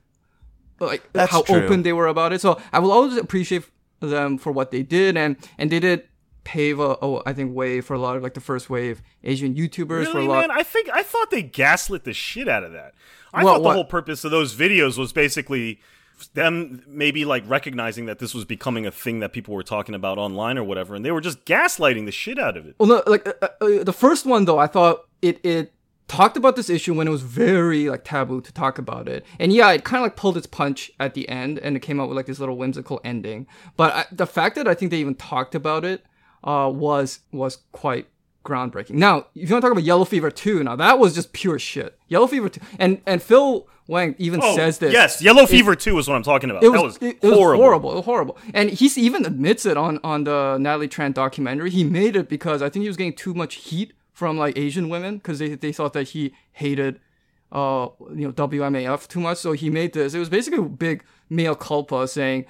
like That's how true. open they were about it. So I will always appreciate them for what they did and and they did pave a, a I think way for a lot of like the first wave Asian YouTubers for a really, lot. man? I think I thought they gaslit the shit out of that. I What- thought the what? whole purpose of those videos was basically them maybe like recognizing that this was becoming a thing that people were talking about online or whatever, and they were just gaslighting the shit out of it. Well, no, like uh, uh, uh, the first one though, I thought it it talked about this issue when it was very like taboo to talk about it. And yeah, it kind of like pulled its punch at the end and it came out with like this little whimsical ending. But I, the fact that I think they even talked about it uh, was was quite groundbreaking. Now, if you want to talk about Yellow Fever 2, now that was just pure shit. Yellow Fever 2 and and Phil Wang even Oh, says this. Yes, Yellow Fever 2 is what I'm talking about. It was, that was, it, it was horrible. horrible. It was horrible. And he even admits it on, on the Natalie Tran documentary. He made it because I think he was getting too much heat from like Asian women because they, they thought that he hated uh you know WMAF too much. So he made this. It was basically a big mea culpa saying,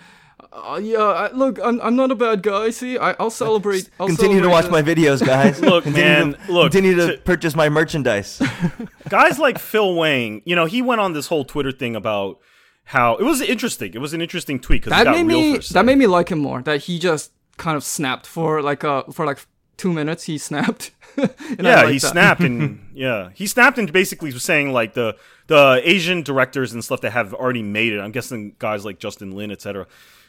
uh, "Yeah, I, look, I'm, I'm not a bad guy. See, I, I'll celebrate. I'll Continue to watch celebrate my videos, guys. Look, continue man, To, look, Continue to to- purchase my merchandise. guys like Phil Wang, you know, he went on this whole Twitter thing about how it was interesting. It was an interesting tweet because that got made real me for that made me like him more. That he just kind of snapped for like uh for like two minutes. He snapped. And yeah, liked he that. snapped and yeah, he snapped and basically was saying like the the Asian directors and stuff that have already made it. I'm guessing guys like Justin Lin, etc.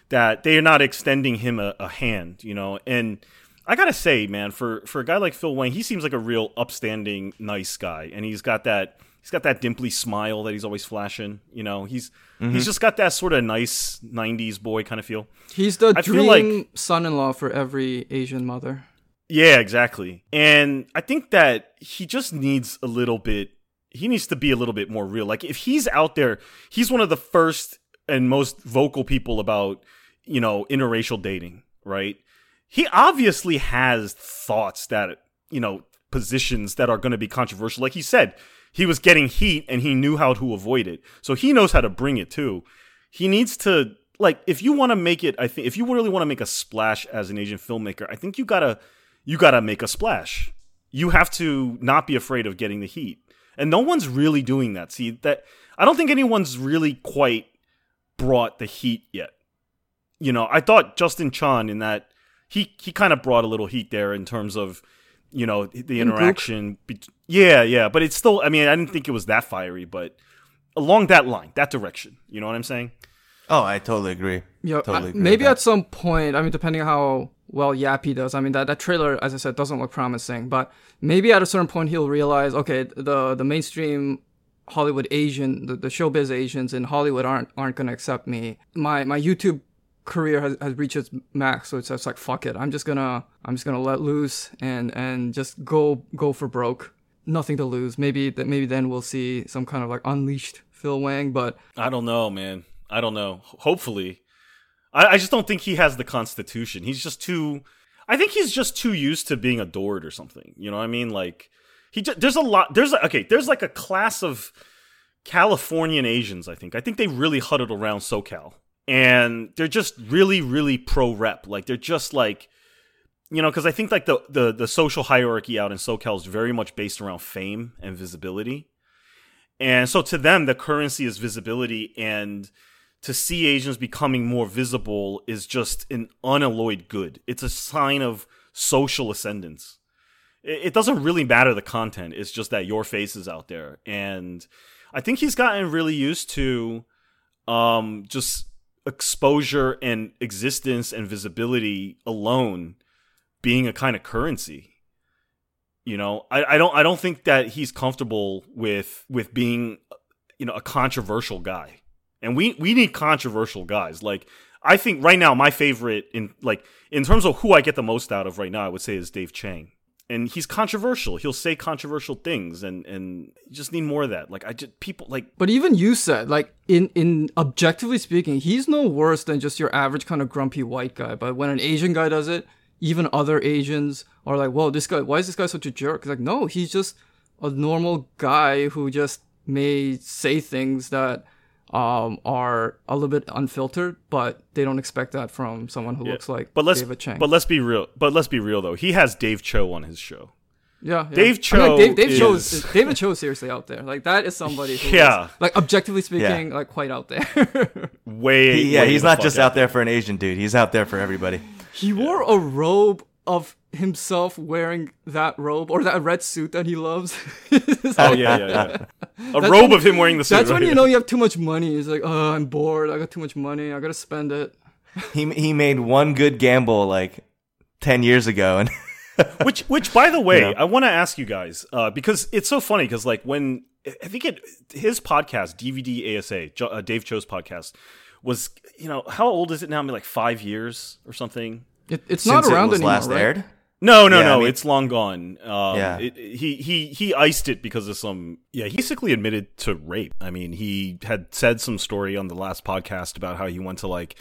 That they are not extending him a, a hand, you know. And I gotta say, man, for for a guy like Phil Wang, he seems like a real upstanding, nice guy, and he's got that he's got that dimply smile that he's always flashing. You know, he's he's mm-hmm. just got that sort of nice '90s boy kind of feel. He's the I dream like- son-in-law for every Asian mother. Yeah, exactly. And I think that he just needs a little bit he needs to be a little bit more real. Like if he's out there, he's one of the first and most vocal people about, you know, interracial dating, right? He obviously has thoughts that, you know, positions that are going to be controversial. Like he said, he was getting heat and he knew how to avoid it. So he knows how to bring it too. He needs to like if you want to make it, I think if you really want to make a splash as an Asian filmmaker, I think you got to you got to make a splash. You have to not be afraid of getting the heat. And no one's really doing that. See, that I don't think anyone's really quite brought the heat yet. You know, I thought Justin Chon in that he he kind of brought a little heat there in terms of you know the interaction. bet- yeah, yeah, but it's still. I mean, I didn't think it was that fiery, but along that line, that direction. You know what I'm saying? Oh, I totally agree. Yeah, totally agree maybe at some point. I mean, depending on how well Yappy does. I mean, that, that trailer, as I said, doesn't look promising. But maybe at a certain point, he'll realize, okay, the the mainstream Hollywood Asian, the, the showbiz Asians in Hollywood aren't aren't gonna accept me. My my YouTube career has, has reached its max, so it's just like fuck it. I'm just gonna I'm just gonna let loose and and just go go for broke. Nothing to lose. Maybe that maybe then we'll see some kind of like unleashed Phil Wang, but I don't know, man. I don't know. Hopefully, I, I just don't think he has the constitution. He's just too. I think he's just too used to being adored or something. You know what I mean? Like he. Just, there's a lot. There's okay. There's like a class of Californian Asians. I think. I think they really huddled around SoCal, and they're just really, really pro rep. Like they're just like. You know, because I think like the, the the social hierarchy out in SoCal is very much based around fame and visibility. And so to them, the currency is visibility, and to see Asians becoming more visible is just an unalloyed good. It's a sign of social ascendance. It doesn't really matter the content, it's just that your face is out there. And I think he's gotten really used to um, just exposure and existence and visibility alone being a kind of currency. You know I, I don't i don't think that he's comfortable with with being you know a controversial guy. And we we need controversial guys. Like i think right now my favorite in like in terms of who i get the most out of right now i would say is dave chang and he's controversial he'll say controversial things and and just need more of that like i just people like But even you said, like in in objectively speaking, he's no worse than just your average kind of grumpy white guy. But when an Asian guy does it, even other Asians are like, "Whoa, this guy! Why is this guy such a jerk?" Like, no, he's just a normal guy who just may say things that um, are a little bit unfiltered, but they don't expect that from someone who looks like but let's David Chang. but let's be real but let's be real though he has dave choe on his show yeah, yeah. Dave I mean, like, Choe Dave, Dave Choe is- is David Choe is seriously out there. Like that is somebody who is, Yeah. like objectively speaking, like quite out there. way He- yeah, way he's not just out there for an Asian dude. He's out there for everybody. He wore a robe of himself wearing that robe or that red suit that he loves. oh yeah yeah yeah a That's robe when- of him wearing the suit That's when you know you have too much money. He's like, oh, I'm bored. I got too much money. I gotta spend it. He he made one good gamble like ten years ago, and which which by the way You know? i want to ask you guys uh, because it's so funny because like when i think it his podcast dvd asa Jo- uh, dave choe's podcast was you know how old is it now I mean, like five years or something It, it's Since not around it was anymore, last right? aired. no no Yeah, no I mean- it's long gone um, Yeah. it, he he he iced it because of some yeah he basically admitted to rape i mean he had said some story on the last podcast about how he went to like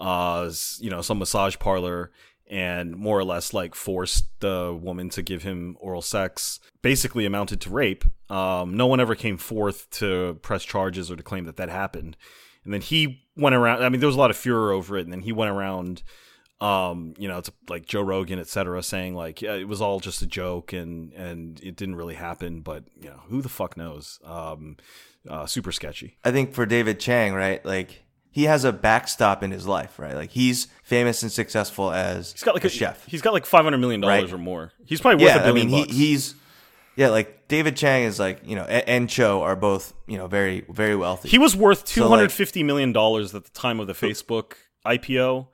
uh you know some massage parlor and more or less like forced the woman to give him oral sex basically amounted to rape um no one ever came forth to press charges or to claim that that happened and then he went around i mean there was a lot of furor over it and then he went around um you know it's like joe rogan etc saying like yeah it was all just a joke and and it didn't really happen but you know who the fuck knows um uh, super sketchy I think for David Chang, right? Like he has a backstop in his life, right? Like he's famous and successful as he's got like a, a, chef. he's got like 500 million dollars Right. or more he's probably worth yeah, a I billion mean he, bucks he's yeah, like David Chang is like you know, a- and Choe are both you know very very wealthy. He was worth two So, like- fifty million dollars at the time of the Facebook IPO,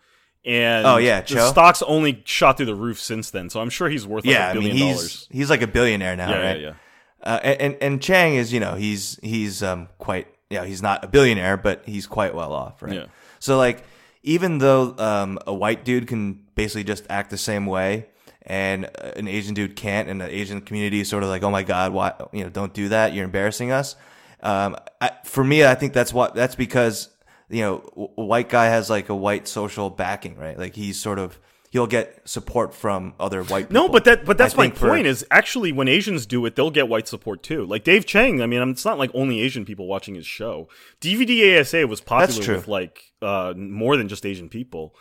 and Oh, yeah, the stocks only shot through the roof since then. So I'm sure he's worth like yeah, a I billion mean he's dollars. he's like a billionaire now, Yeah, right? yeah, yeah. Uh, and and- and Chang is you know he's he's um quite yeah he's not a billionaire but he's quite well off, right? Yeah. So like even though um a white dude can basically just act the same way and uh, an Asian dude can't, and the Asian community is sort of like oh my god why you know don't do that you're embarrassing us. Um, I, for me, I think that's what that's because you know a white guy has like a white social backing, right? Like he's sort of he'll get support from other white people. No, but that but that's I my think for- point. Is actually when Asians do it, they'll get white support too. Like Dave Chang. I mean, it's not like only Asian people watching his show. DVD ASA was popular with like uh, more than just Asian people.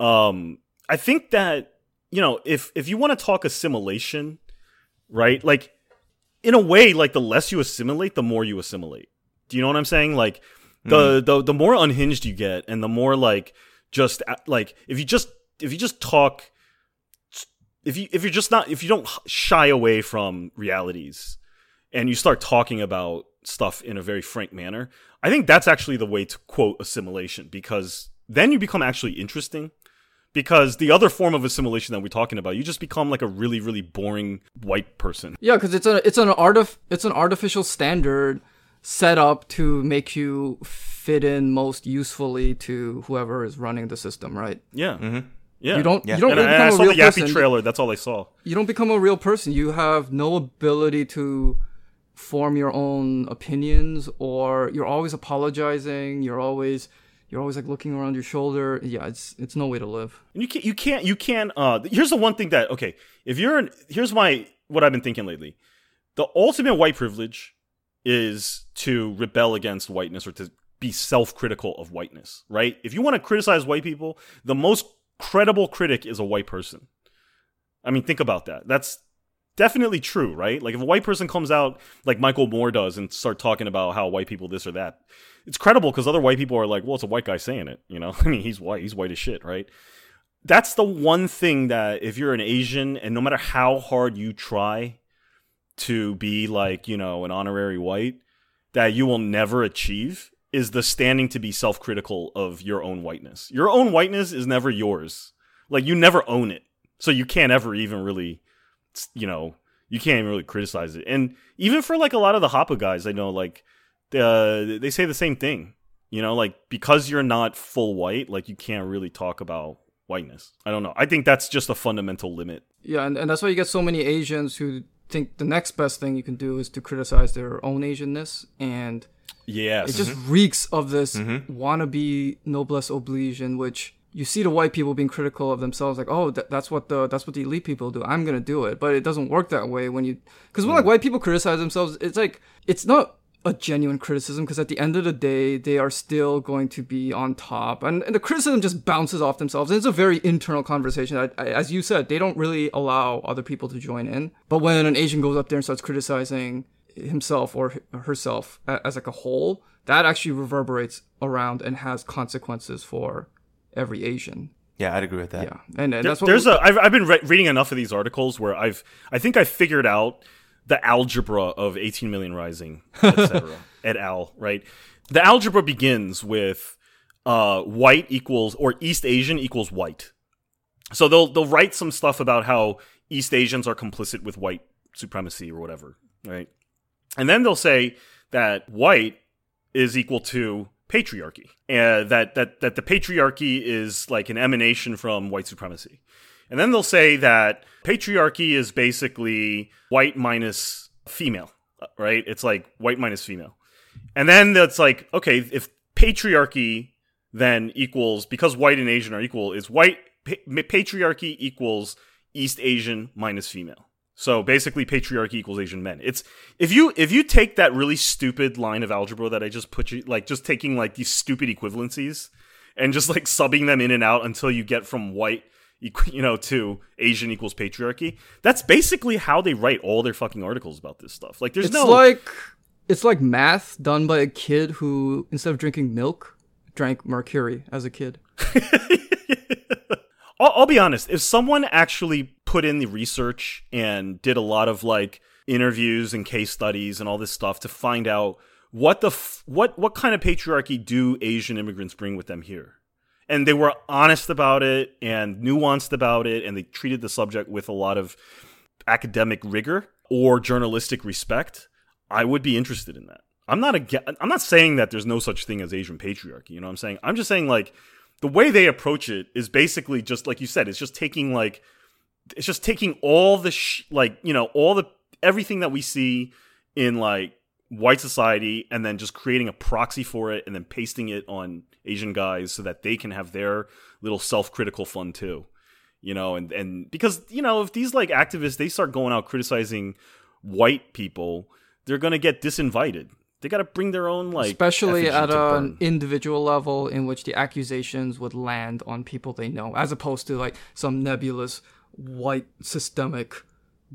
Um, I think that you know if if you want to talk assimilation, right? Like in a way, like the less you assimilate, the more you assimilate. Do you know what I'm saying? Like the the the more unhinged you get, and the more like just uh, like if you just if you just talk if you if you're just not if you don't shy away from realities and you start talking about stuff in a very frank manner i think that's actually the way to quote assimilation because then you become actually interesting because the other form of assimilation that we're talking about you just become like a really really boring white person. Yeah, because it's a it's an art artif- it's an artificial standard set up to make you fit in most usefully to whoever is running the system, right? yeah mm-hmm. yeah You don't Yeah. you don't and, really I, and I become saw a the real yappy person. trailer that's all i saw You don't become a real person. You have no ability to form your own opinions, or you're always apologizing. You're always you're always like looking around your shoulder. Yeah, it's it's no way to live. And you can't you can't you can't uh here's the one thing that okay if you're an here's my what i've been thinking lately the ultimate white privilege is to rebel against whiteness or to be self-critical of whiteness right? If you want to criticize white people the most credible critic is a white person. I mean think about that. That's definitely true right? Like if a white person comes out like michael moore does and start talking about how white people this or that it's credible because other white people are like well it's a white guy saying it you know? I mean he's white he's white as shit right? That's the one thing that if you're an Asian and no matter how hard you try to be like, you know, an honorary white, that you will never achieve is the standing to be self-critical of your own whiteness. Your own whiteness is never yours. Like you never own it. So you can't ever even really you know, you can't even really criticize it. And even for like a lot of the Hapa guys, I know like uh, they say the same thing. You know, like because you're not full white, like you can't really talk about whiteness. I don't know. I think that's just a fundamental limit. Yeah, and, and that's why you get so many Asians who think the next best thing you can do is to criticize their own Asianness, and Yes. it just mm-hmm. reeks of this mm-hmm. wannabe noblesse oblige, in which you see the white people being critical of themselves, like, oh, that, that's what the that's what the elite people do. I'm gonna do it, but it doesn't work that way when you because when like mm. white people criticize themselves, it's like it's not a genuine criticism because at the end of the day they are still going to be on top. And, and the criticism just bounces off themselves. And it's a very internal conversation. I, I, as you said they don't really allow other people to join in. But when an asian goes up there and starts criticizing himself or herself as like a whole that actually reverberates around and has consequences for every asian. Yeah, I'd agree with that. yeah. And, and There- that's what there's a I've, I've been re- reading enough of these articles where I've I think I figured out the algebra of 18 million rising etc et al right the algebra begins with uh white equals or east asian equals white so they'll they'll write some stuff about how East Asians are complicit with white supremacy or whatever, right? And then they'll say that white is equal to patriarchy, uh, that that that the patriarchy is like an emanation from white supremacy. And then they'll say that patriarchy is basically white minus female, right? It's like white minus female. And then that's like, okay, if patriarchy then equals, because white and Asian are equal, is white, pa- patriarchy equals East Asian minus female. So basically patriarchy equals Asian men. It's if you if you take that really stupid line of algebra that I just put you like just taking like these stupid equivalencies and just like subbing them in and out until you get from white you know to Asian equals patriarchy. That's basically how they write all their fucking articles about this stuff. Like there's It's no like it's like math done by a kid who instead of drinking milk drank mercury as a kid. I'll, I'll be honest. If someone actually put in the research and did a lot of like interviews and case studies and all this stuff to find out what the f- what what kind of patriarchy do Asian immigrants bring with them here, and they were honest about it and nuanced about it, and they treated the subject with a lot of academic rigor or journalistic respect, I would be interested in that. I'm not a, I'm not saying that there's no such thing as Asian patriarchy. You know what I'm saying? I'm just saying like the way they approach it is basically just like you said. It's just taking like it's just taking all the sh- like you know all the everything that we see in like white society and then just creating a proxy for it and then pasting it on Asian guys so that they can have their little self-critical fun too. You know, and and because you know if these like activists they start going out criticizing white people, they're gonna get disinvited. They got to bring their own like, especially at an individual level in which the accusations would land on people they know, as opposed to like some nebulous white systemic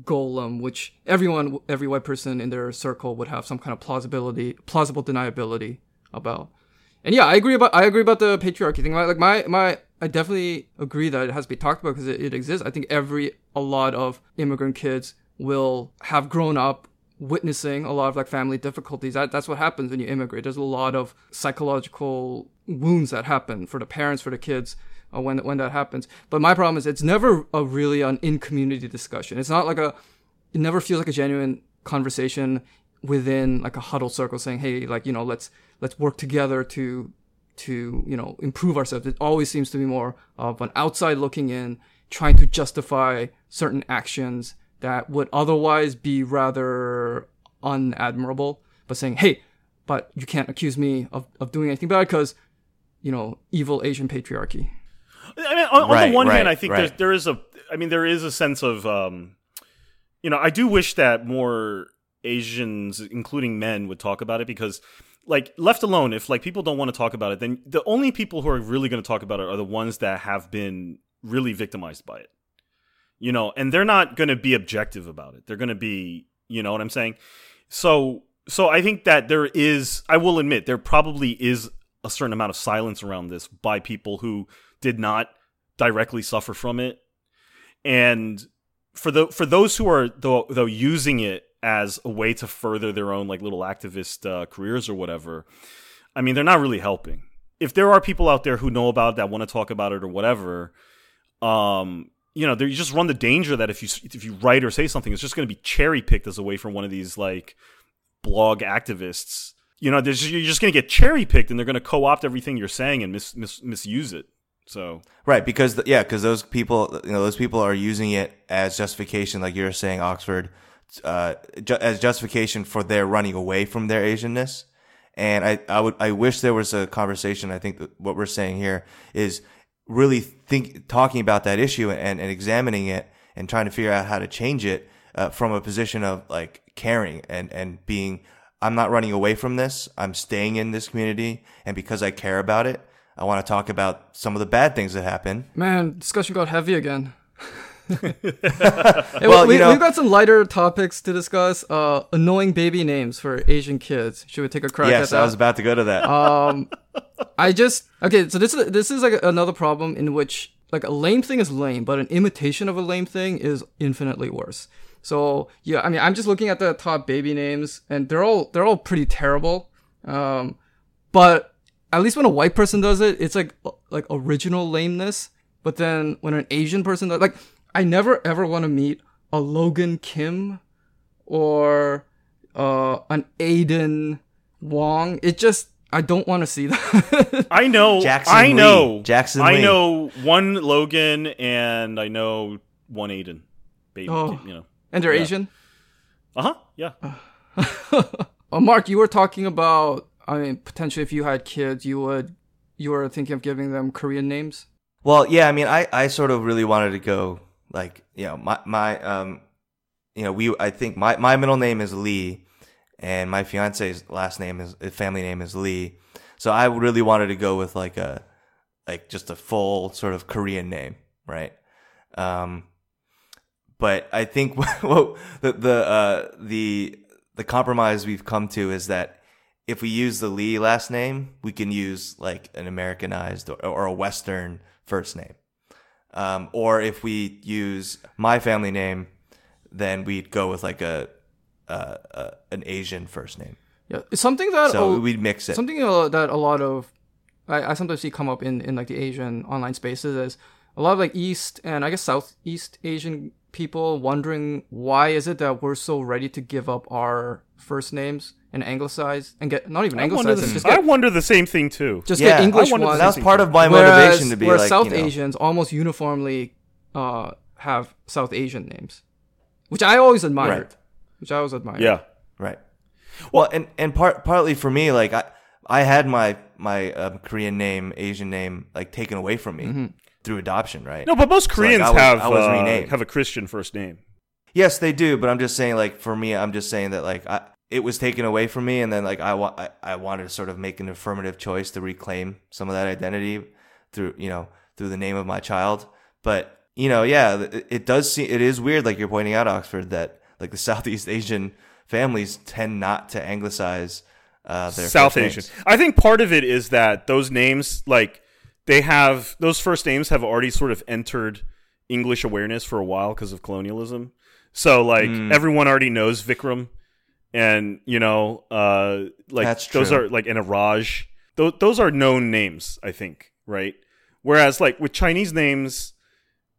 golem, which everyone, every white person in their circle would have some kind of plausibility, plausible deniability about. And yeah, I agree about I agree about the patriarchy thing. Like my my I definitely agree that it has to be talked about because it, it exists. I think every a lot of immigrant kids will have grown up witnessing a lot of like family difficulties. That that's what happens when you immigrate. There's a lot of psychological wounds that happen for the parents, for the kids. Uh, when when that happens, but my problem is it's never a really an in community discussion. It's not like a, it never feels like a genuine conversation within like a huddle circle saying, hey, like you know, let's let's work together to to you know improve ourselves. It always seems to be more of an outside looking in, trying to justify certain actions that would otherwise be rather unadmirable, but saying, hey, but you can't accuse me of, of doing anything bad because you know evil Asian patriarchy. I mean, on, on Right, the one hand, I think right. there's, there is a, I mean, there is a sense of, um, you know, I do wish that more Asians, including men, would talk about it because, like, left alone, if like people don't want to talk about it, then the only people who are really going to talk about it are the ones that have been really victimized by it. You know, and they're not going to be objective about it. They're going to be, you know what I'm saying? So, so I think that there is, I will admit, there probably is a certain amount of silence around this by people who did not directly suffer from it and for the for those who are though though using it as a way to further their own like little activist uh, careers or whatever i mean they're not really helping if there are people out there who know about it that want to talk about it or whatever um you know, you just run the danger that if you if you write or say something, it's just going to be cherry picked as a way from one of these like blog activists. You know, you're just going to get cherry picked, and they're going to co opt everything you're saying and mis, mis, misuse it. So Right, because th- yeah, because those people, you know, those people are using it as justification, like you're saying, Oxford, uh, ju- as justification for their running away from their Asianness. And I, I would, I wish there was a conversation. I think that what we're saying here is really think, talking about that issue and, and examining it and trying to figure out how to change it uh, from a position of like caring and, and being, I'm not running away from this. I'm staying in this community. And because I care about it, I want to talk about some of the bad things that happen. Man, discussion got heavy again. Well, we, you know- we've got some lighter topics to discuss. Uh, annoying baby names for Asian kids. Should we take a crack yes, at that? Yes, I was about to go to that. um, I just okay. So this is this is like another problem in which like a lame thing is lame, but an imitation of a lame thing is infinitely worse. So yeah, I mean, I'm just looking at the top baby names, and they're all they're all pretty terrible. Um, but at least when a white person does it, it's like like original lameness. But then when an Asian person does, like I never ever want to meet a Logan Kim or uh, an Aiden Wong. It just I don't want to see that. I know. Jackson I Lee. know. Jackson I Lee. know one Logan and I know one Aiden. Baby, Oh. you know. and they're Yeah. Asian. Uh huh. Yeah. Uh, Mark, you were talking about. I mean, potentially, if you had kids, you would. You were thinking of giving them Korean names. Well, yeah, I mean, I, I sort of really wanted to go like, you know, my, my, um, you know, we, I think my, my middle name is Lee and my fiance's last name is, family name is Lee. So I really wanted to go with like a, like just a full sort of Korean name, right? Um, but I think what the, the, uh, the, the compromise we've come to is that if we use the Lee last name, we can use like an Americanized or, or a Western first name. Um, or if we use my family name, then we'd go with like a, uh, uh, an Asian first name. Yeah, it's something that So a- we'd mix it. something that a lot of I, I sometimes see come up in in like the Asian online spaces is a lot of like East and I guess Southeast Asian people wondering why is it that we're so ready to give up our first names and anglicize and get not even I wonder, anglicize the, it, just I get wonder the same thing too. just yeah, get English I wondered ones. the that was part of my whereas, motivation to be whereas like, South you know, Asians almost uniformly uh, have South Asian names, which I always admired. Right. Which I always admired. Yeah. Right. Well, and and part partly for me, like I I had my my um, Korean name, Asian name, like taken away from me through adoption, right? No, but most So, like, Koreans I was- have I was uh, renamed. have a Christian first name. Yes, they do, but I'm just saying, like for me, I'm just saying that like I, it was taken away from me, and then like I, wa- I I wanted to sort of make an affirmative choice to reclaim some of that identity through you know through the name of my child. But you know, yeah, it, it does seem it is weird, like you're pointing out, Oxford, that like the Southeast Asian families tend not to anglicize uh, their South Asian. names. I think part of it is that those names, like they have those first names, have already sort of entered English awareness for a while because of colonialism. So like Hmm. everyone already knows Vikram, and you know, uh, like That's those true. are like in a Raj. Those those are known names, I think, right? Whereas like with Chinese names,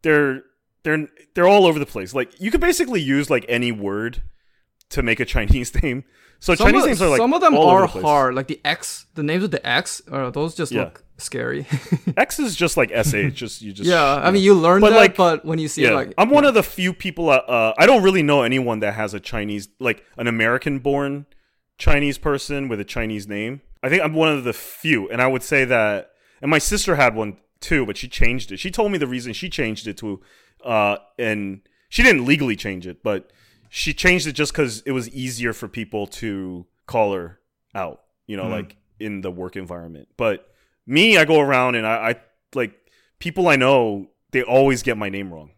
they're they're they're all over the place. Like you could basically use like any word to make a Chinese name. So Some Chinese of, names are like some of them all are the hard. Like the X, the names of the X, uh, those just Yeah. look scary. X is just like sh. Just you just yeah, I mean you learn But, that, like, but when you see yeah. it, like I'm one of the few people. Uh, uh, I don't really know anyone that has a Chinese, like an American-born Chinese person with a Chinese name. I think I'm one of the few, and I would say that. And my sister had one too, but she changed it. She told me the reason she changed it to, uh, and she didn't legally change it, but she changed it just because it was easier for people to call her out. You know, like in the work environment. But me, I go around and I, I like people I know. They always get my name wrong.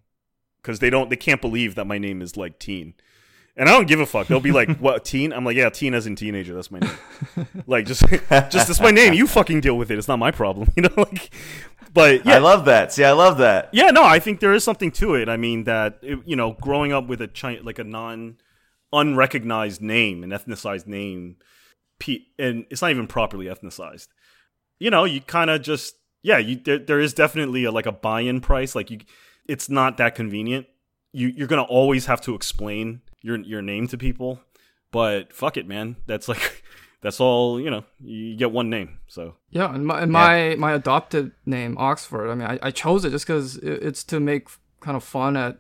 Because they don't they can't believe that my name is like teen. And i don't give a fuck. They'll be like what teen? I'm like yeah teen as in teenager. That's my name. Like just just that's my name. You fucking deal with it. It's not my problem. You know like but yeah. I love that. See, I love that. yeah no i think there is something to it. I mean that it- you know growing up with a Chi- like a non unrecognized name an ethnicized name and it's not even properly ethnicized you know you kind of just yeah you there, there is definitely a, like a buy-in price like you it's not that convenient you you're gonna always have to explain your your name to people but fuck it man that's like that's all you know you get one name so Yeah, and my and my, my adopted name Oxford. I mean, I, I chose it just because it's to make kind of fun at.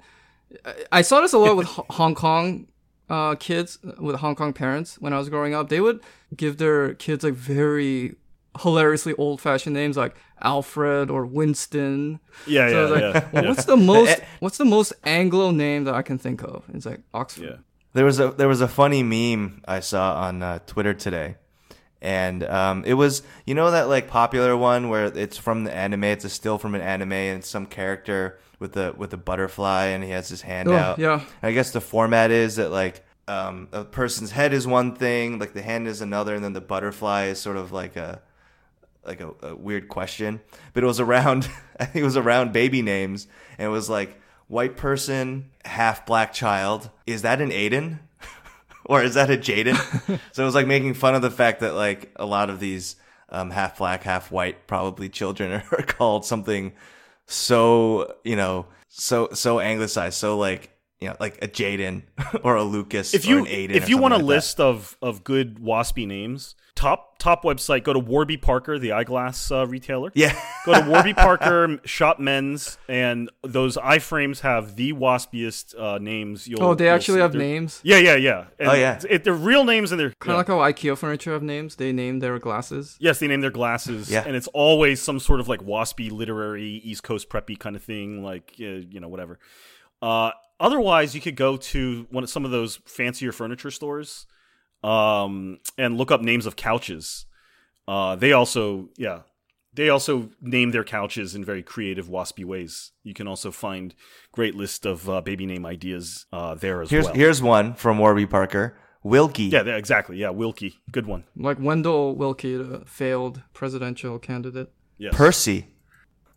I- I saw this a lot with Hong Kong uh, kids with Hong Kong parents when I was growing up. They would give their kids like very hilariously old fashioned names like Alfred or Winston. yeah So I yeah was like, yeah, well, yeah. what's the most what's the most Anglo name that I can think of? It's like Oxford. yeah There was a there was a funny meme I saw on uh, Twitter today, and um, it was you know that like popular one where it's from the anime. It's a still from an anime, and some character with the with the butterfly, and he has his hand Oh, out. yeah. I guess the format is that like um, a person's head is one thing, like the hand is another, and then the butterfly is sort of like a like a, a weird question. But it was around I think it was around baby names, and it was like white person, half black child. Is that an Aiden? or is that a Jaden? so it was like making fun of the fact that like a lot of these um, half black, half white, probably children are called something so you know so so anglicized, so like you know, like a Jaden or a Lucas if or you an Aiden. if you want a something like that. list of of good waspy names, top top website, go to Warby Parker, the eyeglass uh, retailer. yeah, Go to Warby Parker, shop men's, and those iframes have the waspiest uh, names. You'll, Oh, they you'll actually see. have They're- names. Yeah, yeah, yeah. And Oh, yeah. It, they're real names, and they're Kind yeah. of like how IKEA furniture have names. They name their glasses. Yes, they name their glasses, Yeah. and it's always some sort of like waspy, literary, East Coast preppy kind of thing, like uh, you know whatever. Uh, otherwise, you could go to one of some of those fancier furniture stores um, and look up names of couches. Uh, they also, yeah, they also name their couches in very creative, waspy ways. You can also find great list of uh, baby name ideas uh, there as here's well. here's one from Warby Parker. Wilkie. yeah, yeah, exactly. Yeah, Wilkie, good one. Like Wendell Willkie, the failed presidential candidate. Yes. Percy.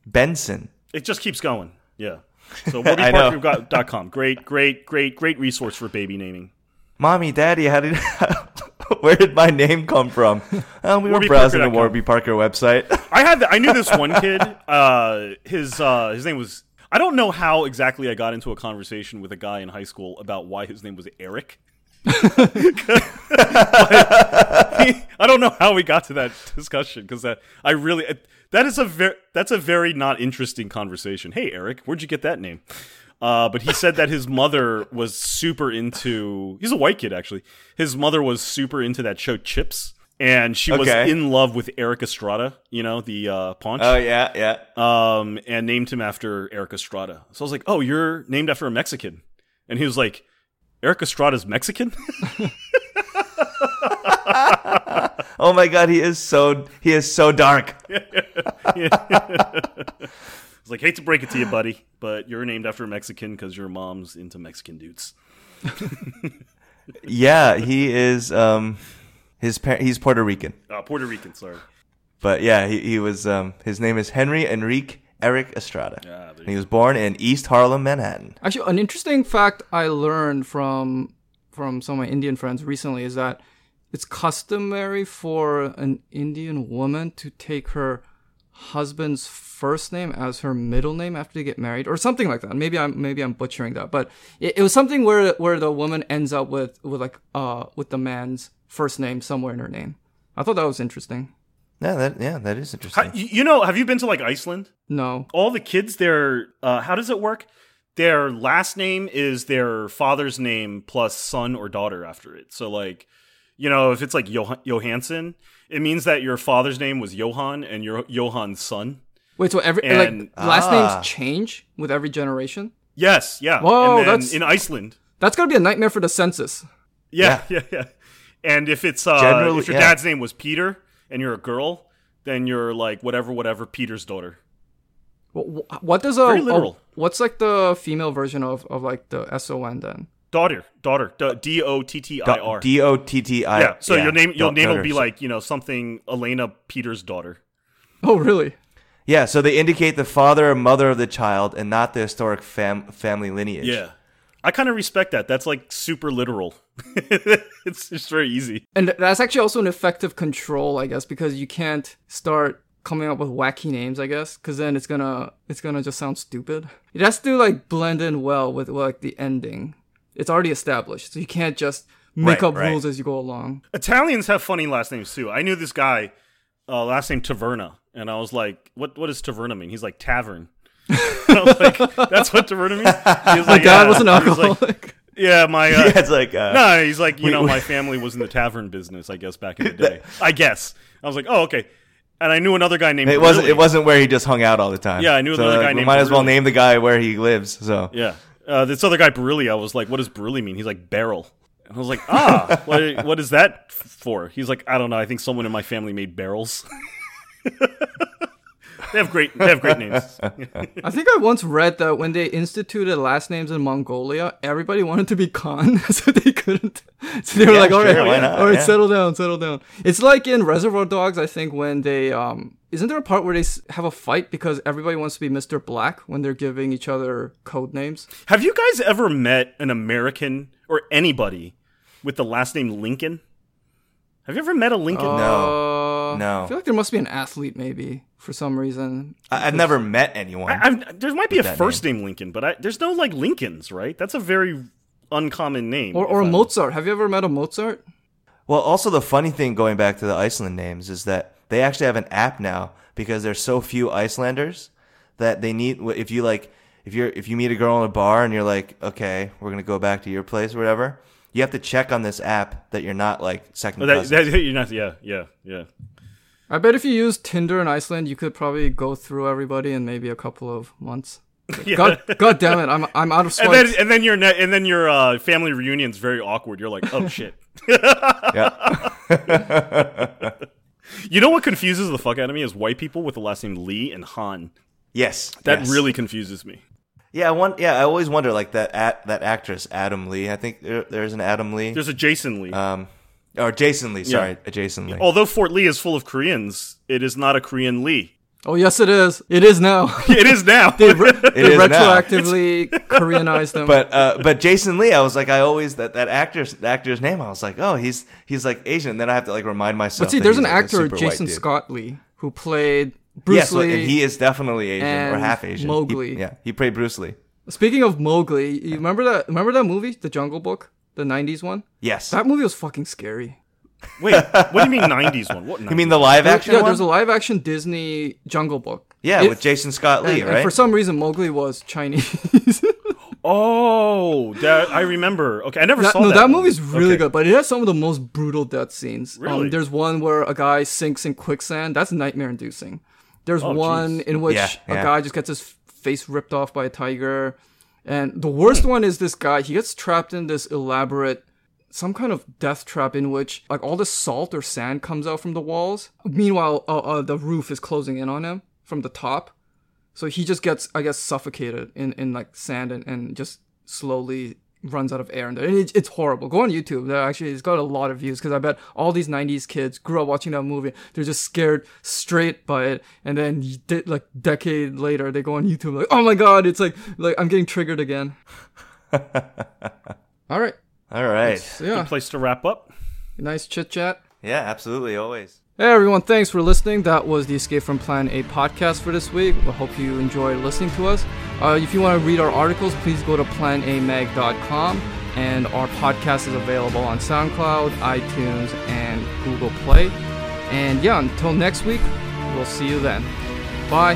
Benson. it just keeps going. Yeah. So warbyparker.com. Great, great, great, great resource for baby naming. Mommy, Daddy, how did where did my name come from? Oh, we were browsing the Warby Parker website. I had the, I knew this one kid. Uh, his uh, his name was I don't know how exactly I got into a conversation with a guy in high school about why his name was Eric. He- I don't know how we got to that discussion because that I really that is a very that's a very not interesting conversation. Hey Eric, where'd you get that name? Uh, but he said that his mother was super into. He's a white kid actually. His mother was super into that show Chips, and she was in love with Erik Estrada. You know the uh, paunch oh yeah, yeah. um, and named him after Erik Estrada. So I was like, "Oh, you're named after a Mexican," and he was like, "Erik Estrada's Mexican." Oh my God, he is so he is so dark. I was like, "Hate to break it to you, buddy, but you're named after a Mexican because your mom's into Mexican dudes." Yeah, he is. Um, his par- he's Puerto Rican, Uh, Puerto Rican, sorry. but yeah, he, he was. Um, his name is Henry Enrique Erik Estrada. Yeah, and he was born in East Harlem, Manhattan. Actually, an interesting fact I learned from from some of my Indian friends recently is that it's customary for an Indian woman to take her husband's first name as her middle name after they get married, or something like that. Maybe I'm maybe I'm butchering that, but it, it was something where where the woman ends up with with like uh with the man's first name somewhere in her name. I thought that was interesting. Yeah, that yeah, that is interesting. How, you you know, have you been to like Iceland? No, All the kids there. Uh, how does it work? Their last name is their father's name plus son or daughter after it. So like, you know, if it's like Joh- Johansson, it means that your father's name was Johan and you're Johan's son. wait, so every And- like last Ah. names change with every generation? Yes, yeah. Whoa, and then that's- in Iceland. That's gonna be a nightmare for the census. Yeah, yeah, yeah. And if it's uh, Generally, if your yeah. dad's name was Peter and you're a girl, then you're like whatever, whatever Peter's daughter. Wh- wh- What does a, Very a- literal. what's like the female version of, of like the son then? Daughter, daughter, D O T T I R. D O T T I. Yeah. So your name, your da- name will be like you know something Elena Peter's daughter. Oh really? Yeah, so they indicate the father or mother of the child and not the historic fam- family lineage. Yeah. I kind of respect that. That's like super literal. it's just very easy. And that's actually also an effective control, I guess, because you can't start coming up with wacky names, I guess, because then it's gonna it's gonna just sound stupid. It has to like blend in well with like the ending. It's already established, so you can't just make Right, up right. rules as you go along. Italians have funny last names too. I knew this guy, uh, last name Taverna, and I was like, "What? What does Taverna mean?" He's like tavern. I was like, "That's what Taverna means." He was My like, dad "Yeah." was an He like, alcoholic. yeah, my uh, yeah, it's like uh, no, he's like, you We- know, we- my family was in the tavern business, I guess, back in the day. I guess. I was like, oh, okay. And I knew another guy named. it wasn't. Brilli. It wasn't where he just hung out all the time. Yeah, I knew so, another guy like, we named might as well Brilli. name the guy where he lives. So Yeah. Uh, this other guy, Barilli, I was like, what does Barilli mean? He's like, barrel. And I was like, ah, what, what is that for? He's like, I don't know. I think someone in my family made barrels. they have great. They have great names. I think I once read that when they instituted last names in Mongolia, everybody wanted to be Khan, so they couldn't. So they were Yeah, like, "All right, sure, why not? all right, Yeah. settle down, settle down." It's like in Reservoir Dogs. I think when they um, isn't there a part where they have a fight because everybody wants to be Mr. Black when they're giving each other code names? have you guys ever met an American or anybody with the last name Lincoln? Have you ever met a Lincoln? No. I No, I feel like there must be an athlete maybe for some reason. I, I've never met anyone. I, I'm, there might be a first name. Lincoln, but I, there's no like Lincolns, right? That's a very uncommon name. Or if or I'm- Mozart. Have you ever met a Mozart? Well, also the funny thing going back to the Iceland names is that they actually have an app now because there's so few Icelanders that they need if you like if you're if you meet a girl in a bar and you're like, "Okay, we're going to go back to your place or whatever." You have to check on this app that you're not like second Oh, that, cousins. that, you're not. Yeah, yeah, yeah. I bet if you use Tinder in Iceland, you could probably go through everybody in maybe a couple of months. yeah. God, God damn it! I'm I'm out of and then and then your ne- and then your uh, family reunion's very awkward. You're like, oh shit. yeah. You know what confuses the fuck out of me is white people with the last name Lee and Han. Yes. That yes. really confuses me. Yeah, I want yeah, I always wonder like that at, that actress Adam Lee. I think there, there's an Adam Lee. There's a Jason Lee. um or Jason Lee, sorry, a Jason Lee. Although Fort Lee is full of Koreans, it is not a Korean Lee. oh yes, it is. It is now. It is now. they re- they is now. retroactively Koreanized them. But uh, but Jason Lee, I was like, I always that that actor's the actor's name. I was like, oh, he's he's like Asian. And then I have to like remind myself. But see, there's an like, actor, Jason. Scott Lee, who played Bruce Lee. yes, Lee. and he is definitely Asian or half Asian. He- Mowgli. yeah, he played Bruce Lee. Speaking of Mowgli, you remember that? Remember that movie, The Jungle Book, the '90s one? Yes, That movie was fucking scary. Wait, what do you mean 90s one? What? 90s? you mean the live action yeah, one? there's a live-action Disney Jungle Book. yeah, It- with Jason Scott Lee, and, and right? for some reason, Mowgli was Chinese. Oh, that I remember. Okay, I never saw That- saw no, that. that, one. movie's really Okay. good, but it has some of the most brutal death scenes. Really? Um, there's one where a guy sinks in quicksand. That's nightmare-inducing. There's Oh, one jeez. in which Yeah, a yeah. guy just gets his face ripped off by a tiger, and the worst one is this guy. He gets trapped in this elaborate, some kind of death trap in which like all the salt or sand comes out from the walls. Meanwhile, uh, uh, the roof is closing in on him from the top. So he just gets, I guess, suffocated in, in like sand and, and just slowly runs out of air. And it, it's horrible. Go on YouTube. There actually, it's got a lot of views because I bet all these '90s kids grew up watching that movie. They're just scared straight by it, and then y- like decade later, they go on YouTube like, "Oh my god!" It's like like I'm getting triggered again. all right. All right. So, yeah. Good place to wrap up. Nice chit chat. Yeah, absolutely, always. Hey everyone, thanks for listening. That was the Escape from Plan A podcast for this week. We hope you enjoyed listening to us. Uh, if you want to read our articles, please go to planamag.com. And our podcast is available on SoundCloud, iTunes, and Google Play. And yeah, until next week, we'll see you then. Bye.